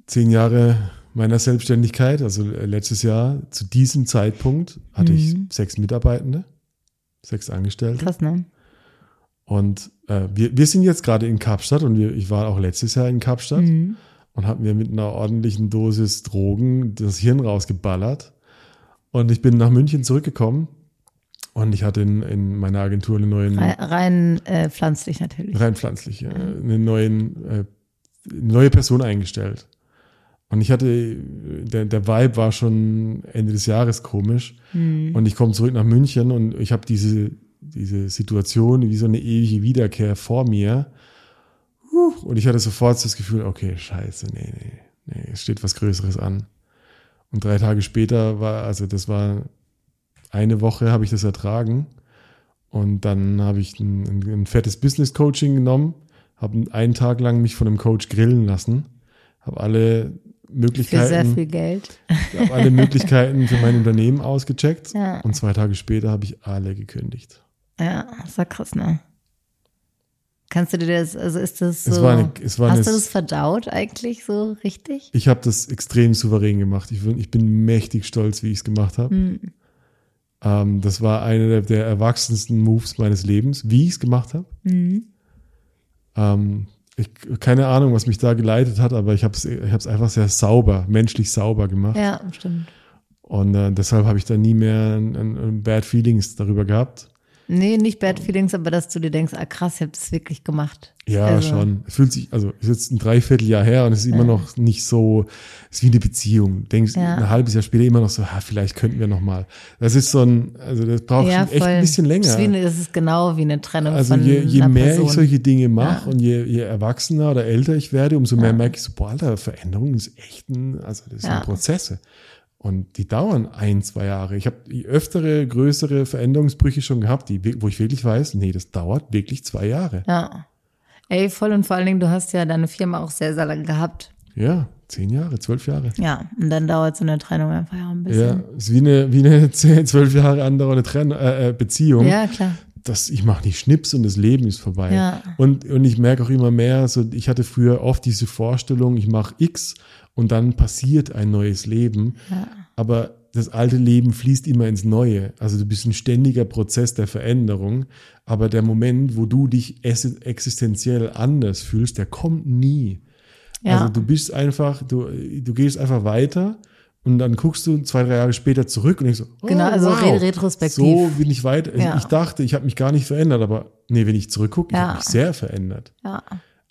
[SPEAKER 2] zehn Jahre meiner Selbstständigkeit, also letztes Jahr zu diesem Zeitpunkt hatte ich sechs Mitarbeitende, sechs Angestellte.
[SPEAKER 1] Krass, ne?
[SPEAKER 2] Und äh, wir, wir sind jetzt gerade in Kapstadt und wir, ich war auch letztes Jahr in Kapstadt
[SPEAKER 1] Mhm.
[SPEAKER 2] und habe mir mit einer ordentlichen Dosis Drogen das Hirn rausgeballert. Und ich bin nach München zurückgekommen und ich hatte in, in meiner Agentur einen neuen,
[SPEAKER 1] Rein, rein äh, pflanzlich natürlich.
[SPEAKER 2] rein pflanzlich, äh, eine neuen, äh, neue Person eingestellt. Und ich hatte, der, der Vibe war schon Ende des Jahres komisch. Und ich komme zurück nach München und ich habe diese, diese Situation wie so eine ewige Wiederkehr vor mir. Und ich hatte sofort das Gefühl, okay, scheiße, nee, nee, nee, es steht was Größeres an. Und drei Tage später war, also das war eine Woche habe ich das ertragen. Und dann habe ich ein, ein, ein fettes Business Coaching genommen, habe einen Tag lang mich von einem Coach grillen lassen, habe alle
[SPEAKER 1] Für
[SPEAKER 2] Möglichkeiten,
[SPEAKER 1] sehr viel Geld.
[SPEAKER 2] habe alle Möglichkeiten für mein Unternehmen ausgecheckt.
[SPEAKER 1] Ja.
[SPEAKER 2] Und zwei Tage später habe ich alle gekündigt.
[SPEAKER 1] Ja, ist ja krass, ne? Kannst du dir das, also ist das so,
[SPEAKER 2] Es war eine- es war
[SPEAKER 1] hast
[SPEAKER 2] eine-
[SPEAKER 1] du das verdaut eigentlich so richtig?
[SPEAKER 2] Ich habe das extrem souverän gemacht. Ich, bin- ich bin mächtig stolz, wie ich es gemacht habe.
[SPEAKER 1] Hm.
[SPEAKER 2] Ähm, das war einer der, der erwachsensten Moves meines Lebens, wie ich es gemacht habe.
[SPEAKER 1] Hm.
[SPEAKER 2] Ähm, ich, keine Ahnung, was mich da geleitet hat, aber ich habe es ich hab's einfach sehr sauber, menschlich sauber gemacht.
[SPEAKER 1] Ja, stimmt.
[SPEAKER 2] Und äh, deshalb habe ich da nie mehr ein, ein, ein Bad Feelings darüber gehabt.
[SPEAKER 1] Nee, nicht Bad Feelings, aber dass du dir denkst, ah krass, ich habe das wirklich gemacht.
[SPEAKER 2] Ja,
[SPEAKER 1] Also-
[SPEAKER 2] schon. Es fühlt sich, also ist jetzt ein Dreivierteljahr her und es ist immer noch nicht so, es ist wie eine Beziehung. Denkst
[SPEAKER 1] Ja.
[SPEAKER 2] ein halbes Jahr später immer noch so, ha, vielleicht könnten wir noch mal. Das ist so ein, also das braucht
[SPEAKER 1] Ja,
[SPEAKER 2] schon echt ein bisschen
[SPEAKER 1] Das ist,
[SPEAKER 2] länger.
[SPEAKER 1] eine, das ist genau wie eine Trennung
[SPEAKER 2] Also
[SPEAKER 1] von
[SPEAKER 2] je, je mehr
[SPEAKER 1] Person.
[SPEAKER 2] ich solche Dinge mache und je, je erwachsener oder älter ich werde, umso mehr merke ich so, boah, Alter, Veränderung ist echt ein, also das
[SPEAKER 1] Ja.
[SPEAKER 2] sind Prozesse. Und die dauern ein, zwei Jahre. Ich habe öftere, größere Veränderungsbrüche schon gehabt, die, wo ich wirklich weiß, nee, das dauert wirklich zwei Jahre.
[SPEAKER 1] Ja. Ey, voll und vor allen Dingen, du hast ja deine Firma auch sehr, sehr lange gehabt.
[SPEAKER 2] Ja, zehn Jahre, zwölf Jahre.
[SPEAKER 1] Ja, und dann dauert so eine Trennung einfach ja ein
[SPEAKER 2] Ja,
[SPEAKER 1] bisschen.
[SPEAKER 2] ist wie eine, wie eine zehn, zwölf Jahre andauernde Trenn äh, äh, Beziehung.
[SPEAKER 1] Ja, klar.
[SPEAKER 2] Das, ich mache nicht Schnips und das Leben ist vorbei.
[SPEAKER 1] Ja.
[SPEAKER 2] Und, und ich merke auch immer mehr, so ich hatte früher oft diese Vorstellung, ich mache X und dann passiert ein neues Leben. Aber das alte Leben fließt immer ins Neue. Also du bist ein ständiger Prozess der Veränderung. Aber der Moment, wo du dich existenziell anders fühlst, der kommt nie.
[SPEAKER 1] Ja.
[SPEAKER 2] Also du bist einfach, du, du gehst einfach weiter und dann guckst du zwei, drei Jahre später zurück und denkst so, oh,
[SPEAKER 1] Genau, also
[SPEAKER 2] wow,
[SPEAKER 1] re- retrospektiv.
[SPEAKER 2] So bin ich weiter. Also
[SPEAKER 1] Ja.
[SPEAKER 2] Ich dachte, ich habe mich gar nicht verändert, aber nee, wenn ich zurückgucke, ich
[SPEAKER 1] Ja.
[SPEAKER 2] habe mich sehr verändert.
[SPEAKER 1] Ja.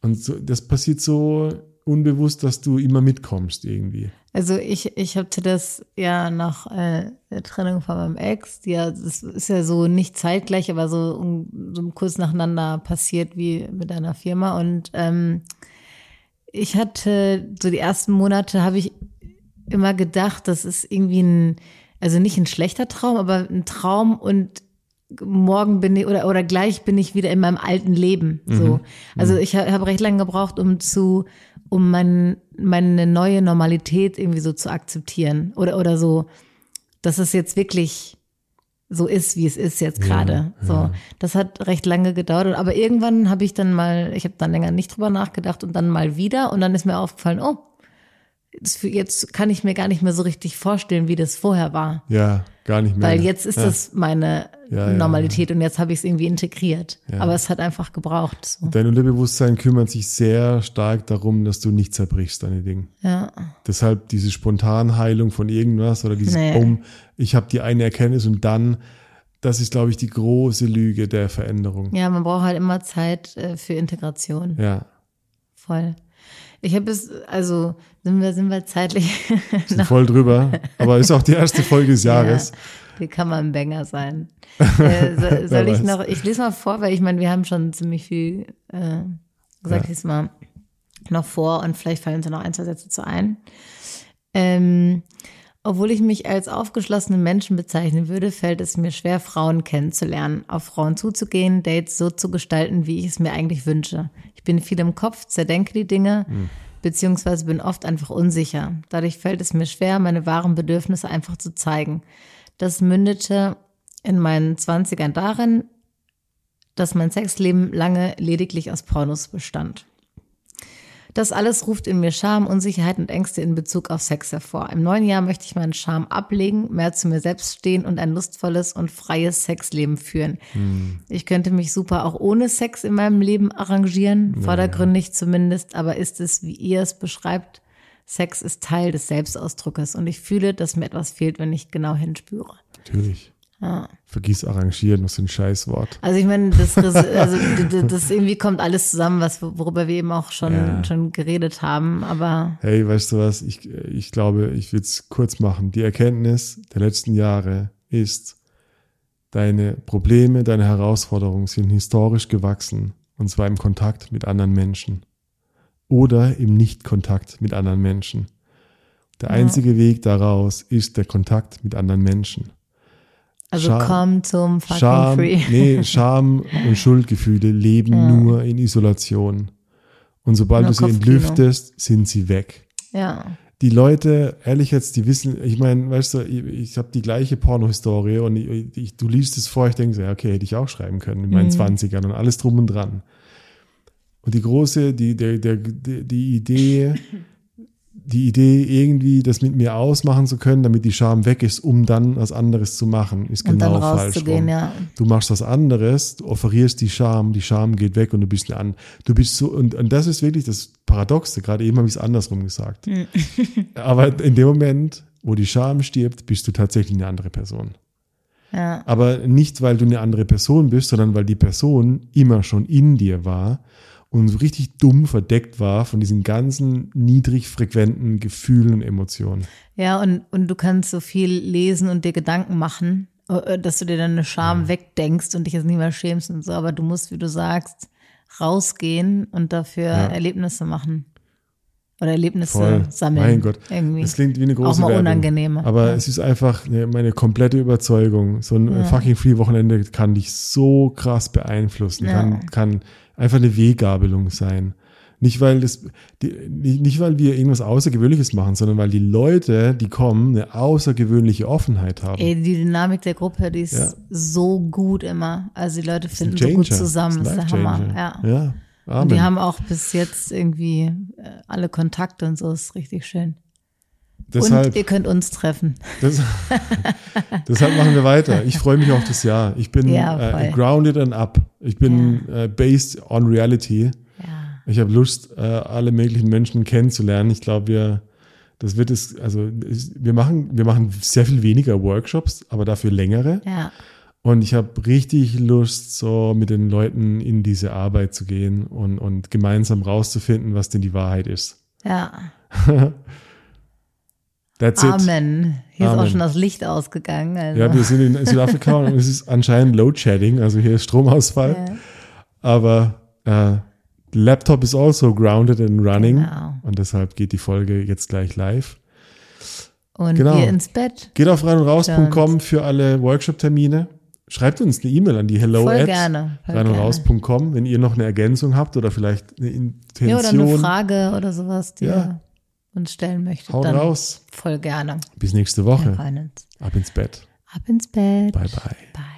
[SPEAKER 2] Und so, das passiert so unbewusst, dass du immer mitkommst irgendwie.
[SPEAKER 1] Also ich, ich hatte das ja nach äh, der Trennung von meinem Ex, die ja, das ist ja so nicht zeitgleich, aber so, um, so kurz nacheinander passiert wie mit einer Firma. Und ähm, ich hatte so die ersten Monate habe ich immer gedacht, das ist irgendwie ein, also nicht ein schlechter Traum, aber ein Traum und morgen bin ich oder oder gleich bin ich wieder in meinem alten Leben. So, also ich ha- habe recht lange gebraucht, um zu um mein, meine neue Normalität irgendwie so zu akzeptieren. Oder oder so, dass es jetzt wirklich so ist, wie es ist jetzt gerade. So, das hat recht lange gedauert, aber irgendwann habe ich dann mal, ich habe dann länger nicht drüber nachgedacht und dann mal wieder. Und dann ist mir aufgefallen, oh, jetzt kann ich mir gar nicht mehr so richtig vorstellen, wie das vorher war.
[SPEAKER 2] Ja, gar nicht mehr.
[SPEAKER 1] Weil jetzt ist
[SPEAKER 2] ja.
[SPEAKER 1] das meine
[SPEAKER 2] Ja, ja,
[SPEAKER 1] Normalität und jetzt habe ich es irgendwie integriert. Aber es hat einfach gebraucht. So.
[SPEAKER 2] Dein Unterbewusstsein kümmert sich sehr stark darum, dass du nicht zerbrichst, deine Dinge.
[SPEAKER 1] Ja.
[SPEAKER 2] Deshalb diese Spontanheilung von irgendwas oder dieses
[SPEAKER 1] Nee.
[SPEAKER 2] Bumm, ich habe die eine Erkenntnis und dann, das ist, glaube ich, die große Lüge der Veränderung.
[SPEAKER 1] ja, man braucht halt immer Zeit äh, für Integration.
[SPEAKER 2] Ja,
[SPEAKER 1] Voll. Ich habe es, also sind wir, sind wir zeitlich.
[SPEAKER 2] sind voll drüber. Aber ist auch die erste Folge des Jahres.
[SPEAKER 1] Ja, wie kann man ein Banger sein? Äh, so,
[SPEAKER 2] Wer
[SPEAKER 1] soll ich noch, ich lese mal vor, weil ich meine, wir haben schon ziemlich viel äh, gesagt,
[SPEAKER 2] Ja.
[SPEAKER 1] ich mal noch vor und vielleicht fallen uns ja noch ein, zwei Sätze zu ein. Ähm, obwohl ich mich als aufgeschlossenen Menschen bezeichnen würde, fällt es mir schwer, Frauen kennenzulernen, auf Frauen zuzugehen, Dates so zu gestalten, wie ich es mir eigentlich wünsche. Ich bin viel im Kopf, zerdenke die Dinge, beziehungsweise bin oft einfach unsicher. Dadurch fällt es mir schwer, meine wahren Bedürfnisse einfach zu zeigen. Das mündete in meinen Zwanzigern darin, dass mein Sexleben lange lediglich aus Pornos bestand. Das alles ruft in mir Scham, Unsicherheit und Ängste in Bezug auf Sex hervor. Im neuen Jahr möchte ich meinen Scham ablegen, mehr zu mir selbst stehen und ein lustvolles und freies Sexleben führen. Ich könnte mich super auch ohne Sex in meinem Leben arrangieren, vordergründig zumindest, aber ist es, wie ihr es beschreibt, Sex ist Teil des Selbstausdruckes und ich fühle, dass mir etwas fehlt, wenn ich genau hinspüre.
[SPEAKER 2] Natürlich. Vergiss arrangieren, das ist ein Scheißwort.
[SPEAKER 1] Also ich meine, das, also das irgendwie kommt alles zusammen, was worüber wir eben auch schon
[SPEAKER 2] Ja.
[SPEAKER 1] schon geredet haben. Aber
[SPEAKER 2] Hey, weißt du was? Ich, ich glaube, ich will es kurz machen. Die Erkenntnis der letzten Jahre ist, deine Probleme, deine Herausforderungen sind historisch gewachsen. Und zwar im Kontakt mit anderen Menschen. Oder im Nicht-Kontakt mit anderen Menschen. Der einzige Weg daraus ist der Kontakt mit anderen Menschen.
[SPEAKER 1] Also
[SPEAKER 2] Scham-
[SPEAKER 1] komm zum fucking
[SPEAKER 2] Scham,
[SPEAKER 1] free.
[SPEAKER 2] nee, Scham und Schuldgefühle leben nur in Isolation. Und sobald
[SPEAKER 1] Nur
[SPEAKER 2] du sie entlüftest, sind sie weg.
[SPEAKER 1] Ja,
[SPEAKER 2] Die Leute, ehrlich jetzt, die wissen, ich meine, weißt du, ich, ich habe die gleiche Pornohistorie und ich, ich, du liest es vor, ich denke so, ja, okay, hätte ich auch schreiben können in meinen Zwanzigern und alles drum und dran. Und die große, die, der, der, die Idee, die Idee, irgendwie das mit mir ausmachen zu können, damit die Scham weg ist, um dann was anderes zu machen, ist
[SPEAKER 1] und
[SPEAKER 2] genau falsch. rum.
[SPEAKER 1] ja.
[SPEAKER 2] Du machst was anderes, du offerierst die Scham, die Scham geht weg und du bist an. Du bist so, und, und das ist wirklich das Paradoxe. Gerade eben habe ich es andersrum gesagt. Aber in dem Moment, wo die Scham stirbt, bist du tatsächlich eine andere Person.
[SPEAKER 1] Ja.
[SPEAKER 2] Aber nicht, weil du eine andere Person bist, sondern weil die Person immer schon in dir war und so richtig dumm verdeckt war von diesen ganzen niedrig frequenten Gefühlen und Emotionen.
[SPEAKER 1] Ja, und, und du kannst so viel lesen und dir Gedanken machen, äh, dass du dir dann eine Scham wegdenkst und dich jetzt nicht mehr schämst und so, aber du musst, wie du sagst, rausgehen und dafür
[SPEAKER 2] Ja.
[SPEAKER 1] Erlebnisse machen. Oder Erlebnisse
[SPEAKER 2] Voll.
[SPEAKER 1] sammeln.
[SPEAKER 2] Mein Gott.
[SPEAKER 1] Irgendwie.
[SPEAKER 2] Das klingt wie eine große
[SPEAKER 1] Auch mal
[SPEAKER 2] Werbung.
[SPEAKER 1] unangenehme.
[SPEAKER 2] Aber
[SPEAKER 1] Ja.
[SPEAKER 2] es ist einfach eine, meine komplette Überzeugung. So ein fucking Free-Wochenende kann dich so krass beeinflussen,
[SPEAKER 1] Ja.
[SPEAKER 2] kann, kann einfach eine Weggabelung sein. Nicht weil das, die, nicht, weil wir irgendwas Außergewöhnliches machen, sondern weil die Leute, die kommen, eine außergewöhnliche Offenheit haben.
[SPEAKER 1] Ey, die Dynamik der Gruppe, die ist
[SPEAKER 2] Ja.
[SPEAKER 1] so gut immer. Also die Leute
[SPEAKER 2] Das ist
[SPEAKER 1] finden so gut zusammen.
[SPEAKER 2] Das
[SPEAKER 1] Das
[SPEAKER 2] ist
[SPEAKER 1] ist
[SPEAKER 2] ein
[SPEAKER 1] der Hammer. Ja.
[SPEAKER 2] ja. Amen.
[SPEAKER 1] Und die haben auch bis jetzt irgendwie äh, alle Kontakte und so, ist richtig schön.
[SPEAKER 2] Deshalb,
[SPEAKER 1] und ihr könnt uns treffen.
[SPEAKER 2] das, deshalb machen wir weiter. Ich freue mich auf das Jahr. Ich bin
[SPEAKER 1] Ja,
[SPEAKER 2] äh, grounded and up. Ich bin äh, based on reality.
[SPEAKER 1] Ja.
[SPEAKER 2] Ich habe Lust, äh, alle möglichen Menschen kennenzulernen. Ich glaube, wir, das wird es, also wir machen, wir machen sehr viel weniger Workshops, aber dafür längere.
[SPEAKER 1] Ja.
[SPEAKER 2] Und ich habe richtig Lust, so mit den Leuten in diese Arbeit zu gehen und, und gemeinsam rauszufinden, was denn die Wahrheit ist.
[SPEAKER 1] Ja.
[SPEAKER 2] That's it.
[SPEAKER 1] Amen. Hier ist
[SPEAKER 2] Amen.
[SPEAKER 1] auch schon das Licht ausgegangen. Also.
[SPEAKER 2] Ja, wir sind in Südafrika und es ist anscheinend Load Shedding, also hier ist Stromausfall.
[SPEAKER 1] Ja.
[SPEAKER 2] Aber äh, Laptop is also grounded and running.
[SPEAKER 1] Genau.
[SPEAKER 2] Und deshalb geht die Folge jetzt gleich live.
[SPEAKER 1] Und
[SPEAKER 2] Genau.
[SPEAKER 1] wir ins Bett.
[SPEAKER 2] Geht auf reinundraus.com für alle Workshop-Termine. Schreibt uns eine E-Mail an die hello
[SPEAKER 1] Voll
[SPEAKER 2] at
[SPEAKER 1] gerne.
[SPEAKER 2] Reinundraus.com, wenn ihr noch eine Ergänzung habt oder vielleicht eine Intention.
[SPEAKER 1] Ja, oder eine Frage oder sowas,
[SPEAKER 2] Ja.
[SPEAKER 1] Uns stellen möchtet.
[SPEAKER 2] Haut
[SPEAKER 1] dann
[SPEAKER 2] raus.
[SPEAKER 1] Voll gerne.
[SPEAKER 2] Bis nächste Woche. Ab ins Bett.
[SPEAKER 1] Ab ins Bett.
[SPEAKER 2] Bye bye.
[SPEAKER 1] Bye.